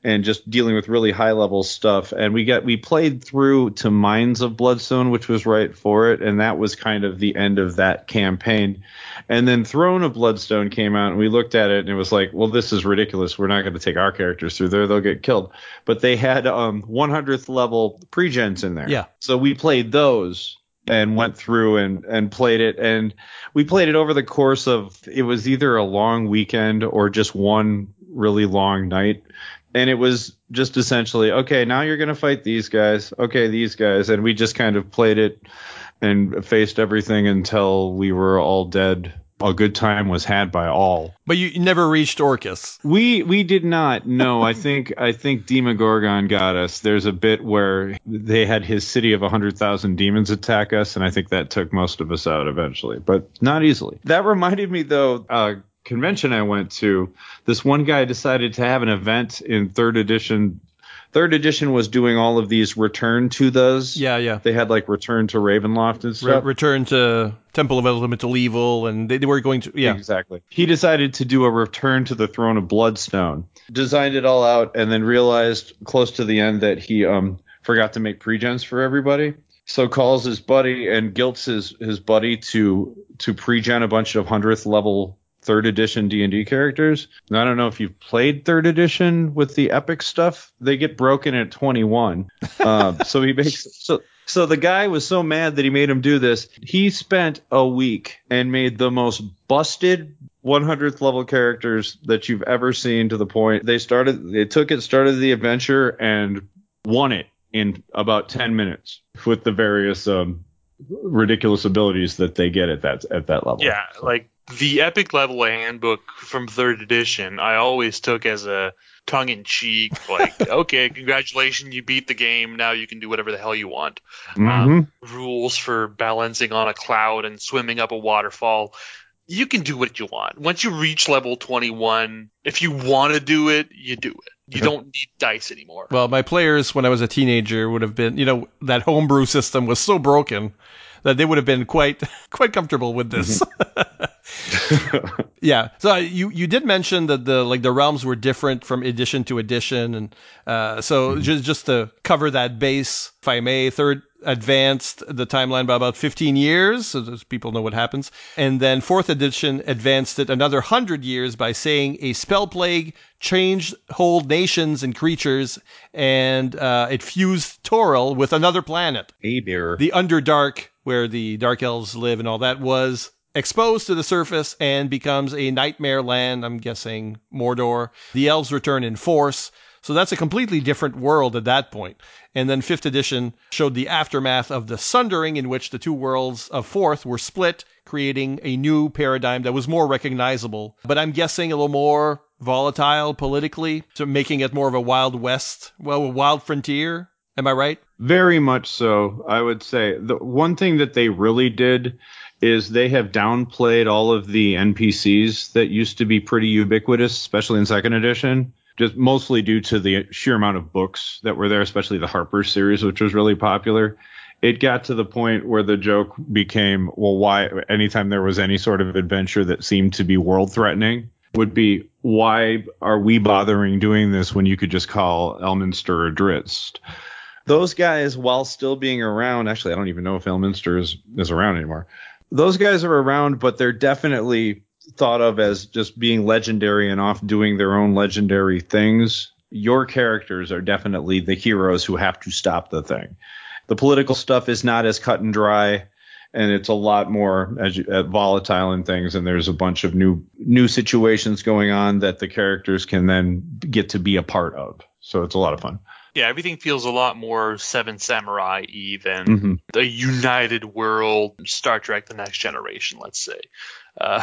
and just dealing with really high level stuff. And we got we played through to Mines of Bloodstone, which was right for it, and that was kind of the end of that campaign. And then Throne of Bloodstone came out, and we looked at it, and it was like, well, this is ridiculous. We're not going to take our characters through there; they'll get killed. But they had um 100th level pregens in there,
Yeah.
So we played those and went through and and played it and we played it over the course of it was either a long weekend or just one really long night and it was just essentially okay now you're going to fight these guys okay these guys and we just kind of played it and faced everything until we were all dead a good time was had by all.
But you never reached Orcus.
We we did not. No, I think I think Demogorgon got us. There's a bit where they had his city of hundred thousand demons attack us, and I think that took most of us out eventually, but not easily. That reminded me though. Uh, convention I went to, this one guy decided to have an event in third edition third edition was doing all of these return to those.
Yeah, yeah.
They had like return to Ravenloft and
Re-
stuff.
return to Temple of Elemental Evil, and they, they were going to yeah.
Exactly. He decided to do a return to the throne of Bloodstone. Designed it all out and then realized close to the end that he um forgot to make pregens for everybody. So calls his buddy and guilts his his buddy to to pregen a bunch of hundredth level third edition D&D characters. And I don't know if you've played third edition with the epic stuff. They get broken at 21. Uh, so he makes so so the guy was so mad that he made him do this. He spent a week and made the most busted 100th level characters that you've ever seen to the point they started they took it started the adventure and won it in about 10 minutes with the various um ridiculous abilities that they get at that at that level.
Yeah, like the epic level handbook from third edition, I always took as a tongue in cheek, like, okay, congratulations, you beat the game. Now you can do whatever the hell you want.
Mhm.
Um, rules for balancing on a cloud and swimming up a waterfall. You can do what you want. Once you reach level 21, if you want to do it, you do it. You don't need dice anymore.
Well, my players when I was a teenager would have been, you know, that homebrew system was so broken that they would have been quite quite comfortable with this. yeah. So you you did mention that the like the realms were different from edition to edition, and uh, so just just to cover that base, if I may, third advanced the timeline by about 15 years, so people know what happens, and then fourth edition advanced it another hundred years by saying a spell plague changed whole nations and creatures, and uh, it fused Toril with another planet
there.
the Underdark, where the Dark Elves live and all that, was exposed to the surface and becomes a nightmare land. I'm guessing Mordor. The elves return in force. So that's a completely different world at that point. And then fifth edition showed the aftermath of the sundering in which the two worlds of fourth were split, creating a new paradigm that was more recognizable. But I'm guessing a little more volatile politically, so making it more of a wild west, well, a wild frontier. Am I right?
Very much so, I would say. The one thing that they really did is they have downplayed all of the NPCs that used to be pretty ubiquitous, especially in second edition, just mostly due to the sheer amount of books that were there, especially the Harper series, which was really popular. It got to the point where the joke became, well, why, anytime there was any sort of adventure that seemed to be world threatening, would be, why are we bothering doing this when you could just call Elminster or Drizzt? Those guys, while still being around, actually, I don't even know if Elminster is, is around anymore. Those guys are around, but they're definitely thought of as just being legendary and off doing their own legendary things. Your characters are definitely the heroes who have to stop the thing. The political stuff is not as cut and dry, and it's a lot more as you, uh, volatile and things. And there's a bunch of new new situations going on that the characters can then get to be a part of. So it's a lot of fun.
Yeah, everything feels a lot more Seven Samurai y than
Mhm.
the United World Star Trek: The Next Generation. Let's say. Uh,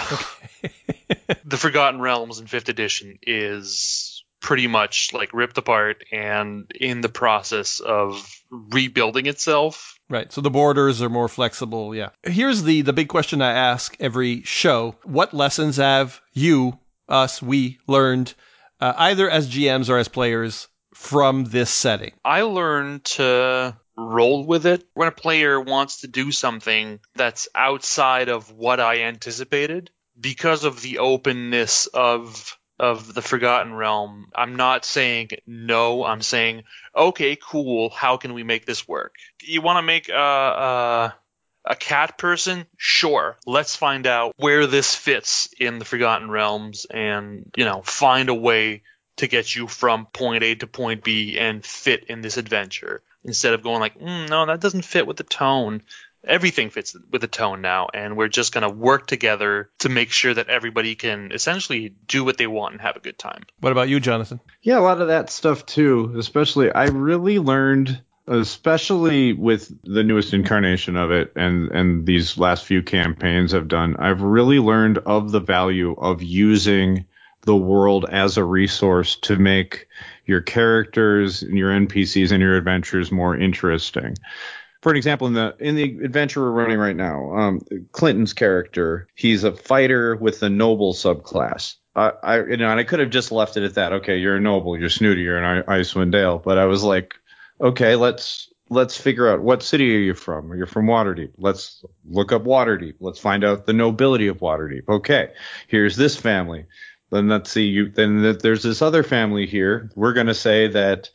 the Forgotten Realms in Fifth Edition is pretty much like ripped apart and in the process of rebuilding itself.
Right. So the borders are more flexible. Yeah. Here's the the big question I ask every show: What lessons have you, us, we learned, uh, either as GMs or as players, from this setting?
I learned to roll with it when a player wants to do something that's outside of what I anticipated because of the openness of of the Forgotten Realm. I'm not saying no. I'm saying okay, cool. How can we make this work? You want to make a, a a cat person? Sure. Let's find out where this fits in the Forgotten Realms, and you know, find a way to get you from point A to point B and fit in this adventure instead of going like, mm, no, that doesn't fit with the tone. Everything fits with the tone now, and we're just going to work together to make sure that everybody can essentially do what they want and have a good time.
What about you, Jonathan?
Yeah, a lot of that stuff too. Especially, I really learned especially with the newest incarnation of it and and these last few campaigns I've done, I've really learned of the value of using the world as a resource to make your characters and your NPCs and your adventures more interesting. For an example, in the in the adventure we're running right now, um, Clinton's character, he's a fighter with the noble subclass. I, I you know, and I could have just left it at that. Okay, you're a noble, you're snooty, you're an Icewind Dale. But I was like, okay, let's let's figure out what city are you from? You're from Waterdeep. Let's look up Waterdeep. Let's find out the nobility of Waterdeep. Okay, here's this family. Then let's see you. Then there's this other family here. We're going to say that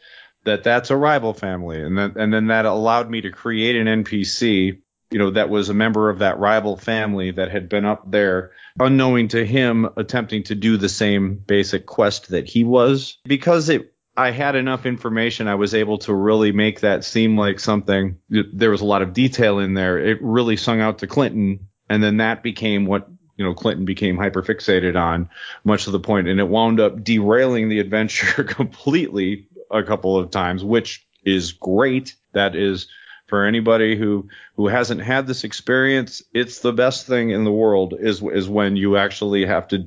that that's a rival family, and then and then that allowed me to create an NPC. You know, that was a member of that rival family that had been up there, unknowing to him, attempting to do the same basic quest that he was. Because it I had enough information, I was able to really make that seem like something. There was a lot of detail in there. It really sung out to Clinton, and then that became what you know Clinton became hyperfixated on, much to the point, and it wound up derailing the adventure completely a couple of times, which is great. That is for anybody who who hasn't had this experience, it's the best thing in the world is is when you actually have to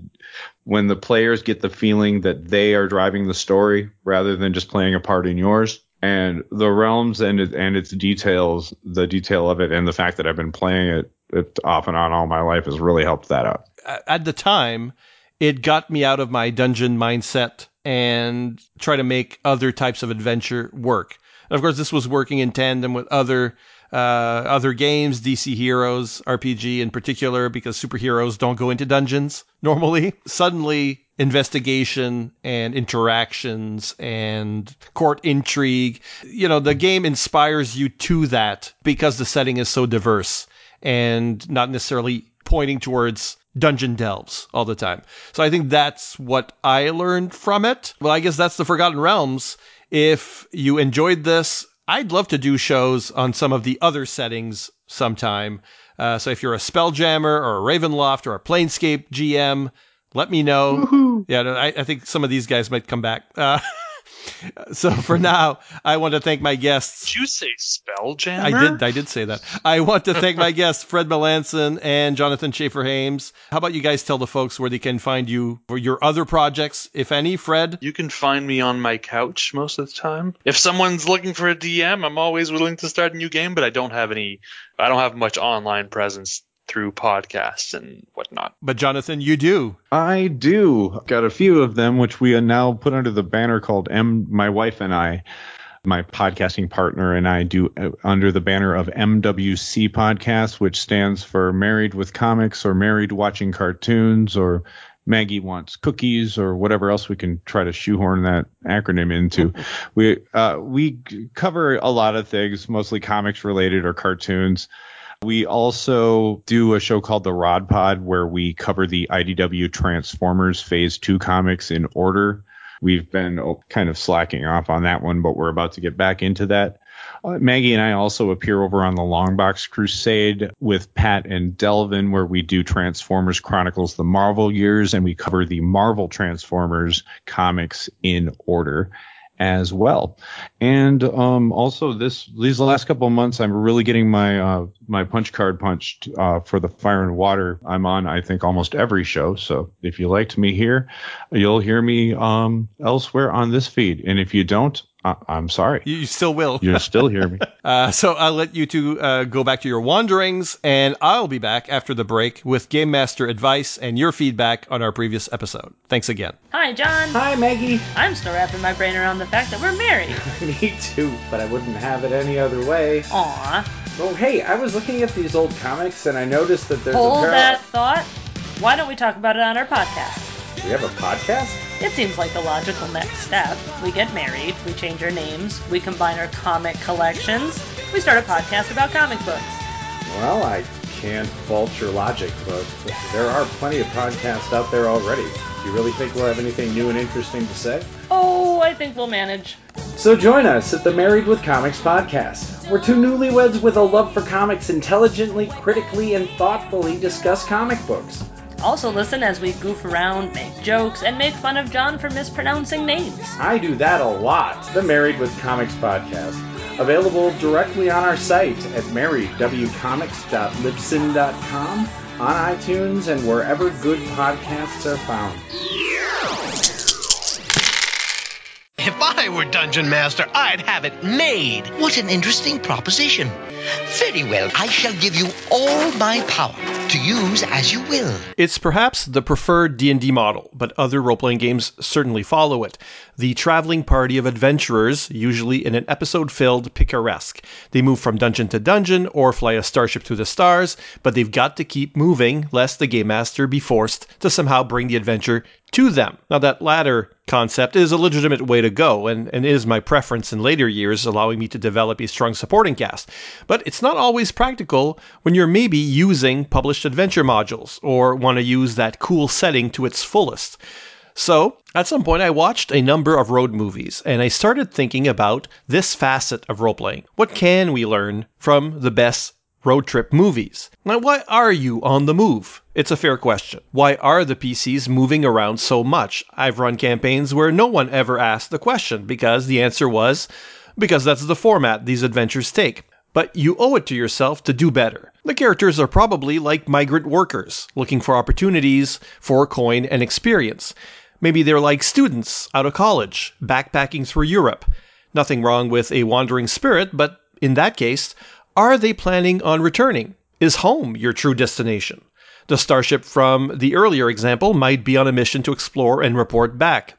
when the players get the feeling that they are driving the story rather than just playing a part in yours. And the realms and and its details, the detail of it, and the fact that I've been playing it, it off and on all my life has really helped that out.
At the time, it got me out of my dungeon mindset and try to make other types of adventure work. And of course, this was working in tandem with other uh, other games, DC Heroes RPG in particular, because superheroes don't go into dungeons normally. Suddenly, investigation and interactions and court intrigue, you know, the game inspires you to that because the setting is so diverse and not necessarily pointing towards dungeon delves all the time. So I think that's what I learned from it. Well, I guess that's the Forgotten Realms if you enjoyed this, I'd love to do shows on some of the other settings sometime. Uh, so if you're a Spelljammer or a Ravenloft or a Planescape GM, let me know. Woo-hoo. Yeah, I, I, think some of these guys might come back. Uh, so for now, I want to thank my guests.
Did you say Spelljammer?
I did. I did say that. I want to thank my guests, Fred Melanson and Jonathan Schaefer Hames. How about you guys tell the folks where they can find you for your other projects, if any? Fred,
you can find me on my couch most of the time. If someone's looking for a DM, I'm always willing to start a new game, but I don't have any. I don't have much online presence through podcasts and whatnot.
But Jonathan, you do.
I do. Got a few of them, which we are now put under the banner called M. My wife and I, my podcasting partner and I do uh, under the banner of MWC Podcast, which stands for Married with Comics or Married Watching Cartoons or Maggie wants cookies or whatever else we can try to shoehorn that acronym into. we uh, we cover a lot of things, mostly comics related or cartoons. We also do a show called The Rod Pod where we cover the IDW Transformers Phase 2 comics in order. We've been oh, kind of slacking off on that one, but we're about to get back into that. Uh, Maggie and I also appear over on the Longbox Crusade with Pat and Delvin, where we do Transformers Chronicles the Marvel years and we cover the Marvel Transformers comics in order as well. And um, also this these last couple of months, I'm really getting my uh, my punch card punched uh, for the Fire and Water. I'm on I think almost every show. So if you liked me here, you'll hear me um, elsewhere on this feed. And if you don't, I- am sorry.
You still will.
You still hear me.
uh, so I'll let you two uh, go back to your wanderings, and I'll be back after the break with Game Master advice and your feedback on our previous episode. Thanks again.
Hi, John.
Hi, Maggie.
I'm still wrapping my brain around the fact that we're married.
me too, but I wouldn't have it any other way.
Aw.
Oh, hey, I was looking at these old comics and I noticed that there's
Hold
a
that thought. Why don't we talk about it on our podcast?
We have a podcast?
It seems like the logical next step. We get married, we change our names, we combine our comic collections, we start a podcast about comic books.
Well, I can't fault your logic, but there are plenty of podcasts out there already. Do you really think we'll have anything new and interesting to say?
Oh, I think we'll manage.
So join us at the Married with Comics podcast, where two newlyweds with a love for comics intelligently, critically, and thoughtfully discuss comic books.
Also listen as we goof around, make jokes, and make fun of John for mispronouncing names.
I do that a lot. The Married with Comics podcast. Available directly on our site at marriedwcomics.libsyn.com, on iTunes, and wherever good podcasts are found.
If I were Dungeon Master, I'd have it made.
What an interesting proposition. Very well, I shall give you all my power to use as you will.
It's perhaps the preferred D&D model, but other role-playing games certainly follow it. The traveling party of adventurers, usually in an episode-filled picaresque. They move from dungeon to dungeon or fly a starship to the stars, but they've got to keep moving lest the game master be forced to somehow bring the adventure to them. Now, that latter concept is a legitimate way to go and, and is my preference in later years, allowing me to develop a strong supporting cast. But it's not always practical when you're maybe using published adventure modules or want to use that cool setting to its fullest. So, at some point, I watched a number of road movies and I started thinking about this facet of role playing. What can we learn from the best road trip movies. Now, why are you on the move? It's a fair question. Why are the PCs moving around so much? I've run campaigns where no one ever asked the question because the answer was because that's the format these adventures take. But you owe it to yourself to do better. The characters are probably like migrant workers, looking for opportunities for coin and experience. Maybe they're like students out of college, backpacking through Europe. Nothing wrong with a wandering spirit, but in that case, are they planning on returning? Is home your true destination? The starship from the earlier example might be on a mission to explore and report back.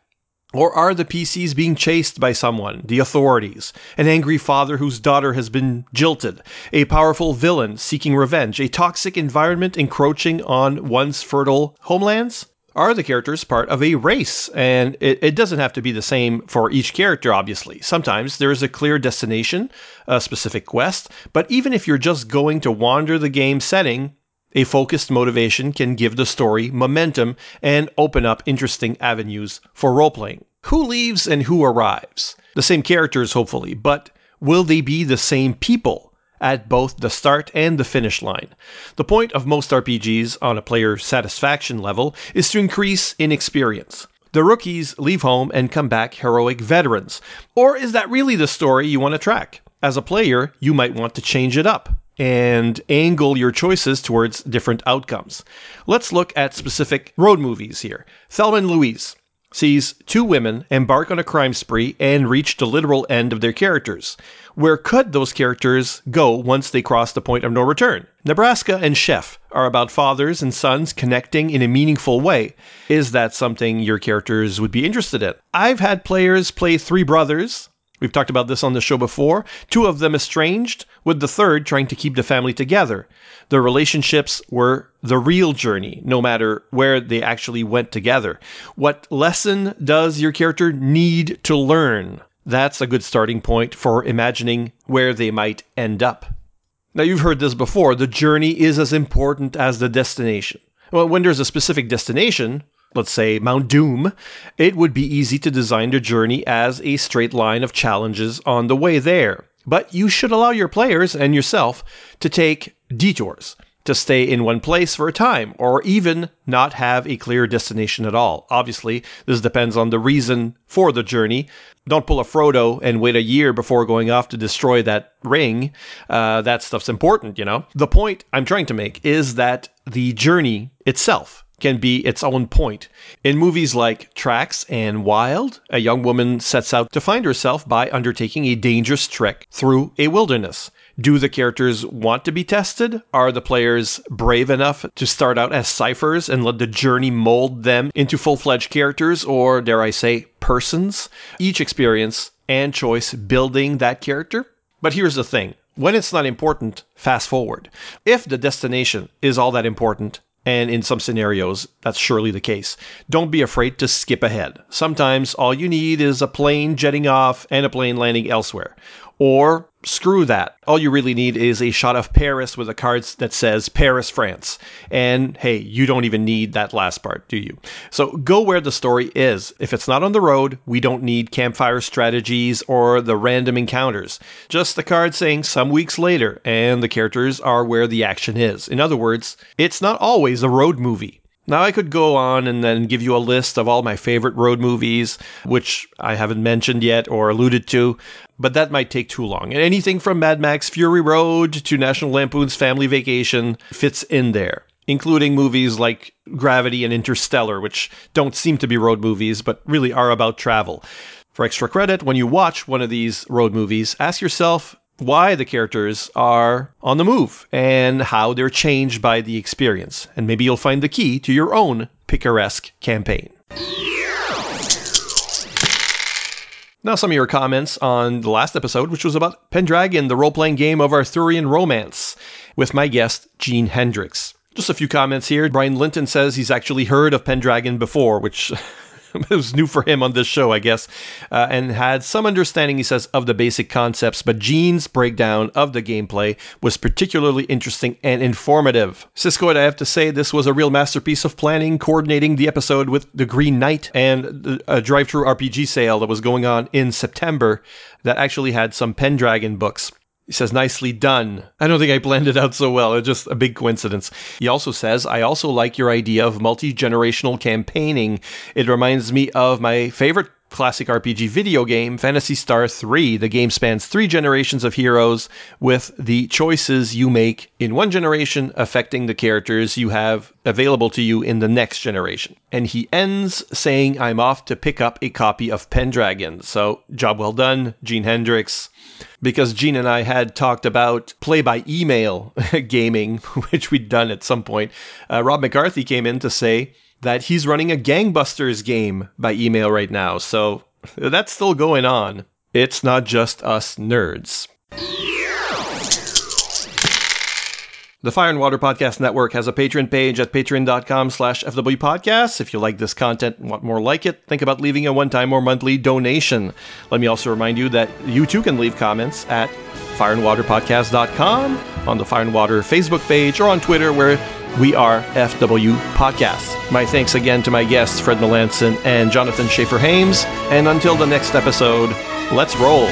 Or are the PCs being chased by someone, the authorities, an angry father whose daughter has been jilted, a powerful villain seeking revenge, a toxic environment encroaching on one's fertile homelands? Are the characters part of a race? And it, it, doesn't have to be the same for each character, obviously. Sometimes there is a clear destination, a specific quest, but even if you're just going to wander the game setting, a focused motivation can give the story momentum and open up interesting avenues for roleplaying. Who leaves and who arrives? The same characters, hopefully, but will they be the same people? At both the start and the finish line. The point of most RPGs on a player satisfaction level is to increase in experience. The rookies leave home and come back heroic veterans. Or is that really the story you want to track? As a player, you might want to change it up and angle your choices towards different outcomes. Let's look at specific road movies here. Thelma and Louise sees two women embark on a crime spree and reach the literal end of their characters. Where could those characters go once they cross the point of no return? Nebraska and Chef are about fathers and sons connecting in a meaningful way. Is that something your characters would be interested in? I've had players play Three Brothers, We've talked about this on the show before. Two of them estranged, with the third trying to keep the family together. The relationships were the real journey, no matter where they actually went together. What lesson does your character need to learn? That's a good starting point for imagining where they might end up. Now, you've heard this before the journey is as important as the destination. Well, when there's a specific destination, let's say Mount Doom, it would be easy to design the journey as a straight line of challenges on the way there. But you should allow your players and yourself to take detours, to stay in one place for a time, or even not have a clear destination at all. Obviously, this depends on the reason for the journey. Don't pull a Frodo and wait a year before going off to destroy that ring. Uh, that stuff's important, you know? The point I'm trying to make is that the journey itself can be its own point. In movies like Tracks and Wild, a young woman sets out to find herself by undertaking a dangerous trek through a wilderness. Do the characters want to be tested? Are the players brave enough to start out as ciphers and let the journey mold them into full fledged characters, or dare I say, persons? Each experience and choice building that character. But here's the thing when it's not important, fast forward. If the destination is all that important, and in some scenarios, that's surely the case. Don't be afraid to skip ahead. Sometimes all you need is a plane jetting off and a plane landing elsewhere. Or screw that. All you really need is a shot of Paris with a card that says Paris, France. And hey, you don't even need that last part, do you? So go where the story is. If it's not on the road, we don't need campfire strategies or the random encounters. Just the card saying some weeks later, and the characters are where the action is. In other words, it's not always a road movie. Now, I could go on and then give you a list of all my favorite road movies, which I haven't mentioned yet or alluded to, but that might take too long. And anything from Mad Max Fury Road to National Lampoon's Family Vacation fits in there, including movies like Gravity and Interstellar, which don't seem to be road movies, but really are about travel. For extra credit, when you watch one of these road movies, ask yourself why the characters are on the move and how they're changed by the experience. And maybe you'll find the key to your own picaresque campaign. Now, some of your comments on the last episode, which was about Pendragon, the role playing game of Arthurian romance, with my guest, Gene Hendricks. Just a few comments here. Brian Linton says he's actually heard of Pendragon before, which it was new for him on this show, I guess, uh, and had some understanding, he says, of the basic concepts, but Gene's breakdown of the gameplay was particularly interesting and informative. Cisco, I have to say, this was a real masterpiece of planning, coordinating the episode with the Green Knight and a DriveThruRPG sale that was going on in September that actually had some Pendragon books. He says, nicely done. I don't think I it out so well. It's just a big coincidence. He also says, I also like your idea of multi generational campaigning. It reminds me of my favorite classic RPG video game, Phantasy Star 3. The game spans three generations of heroes with the choices you make in one generation affecting the characters you have available to you in the next generation. And he ends saying, I'm off to pick up a copy of Pendragon. So, job well done, Gene Hendricks because Gene and I had talked about play by email gaming, which we'd done at some point. Uh, Rob McCarthy came in to say that he's running a Gangbusters game by email right now. So that's still going on. It's not just us nerds. The Fire and Water Podcast Network has a Patreon page at patreon.com slash fwpodcasts. If you like this content and want more like it, think about leaving a one-time or monthly donation. Let me also remind you that you too can leave comments at fireandwaterpodcast.com, on the Fire and Water Facebook page, or on Twitter where we are FW Podcasts. My thanks again to my guests, Fred Melanson and Jonathan Schaefer Hames. And until the next episode, let's roll.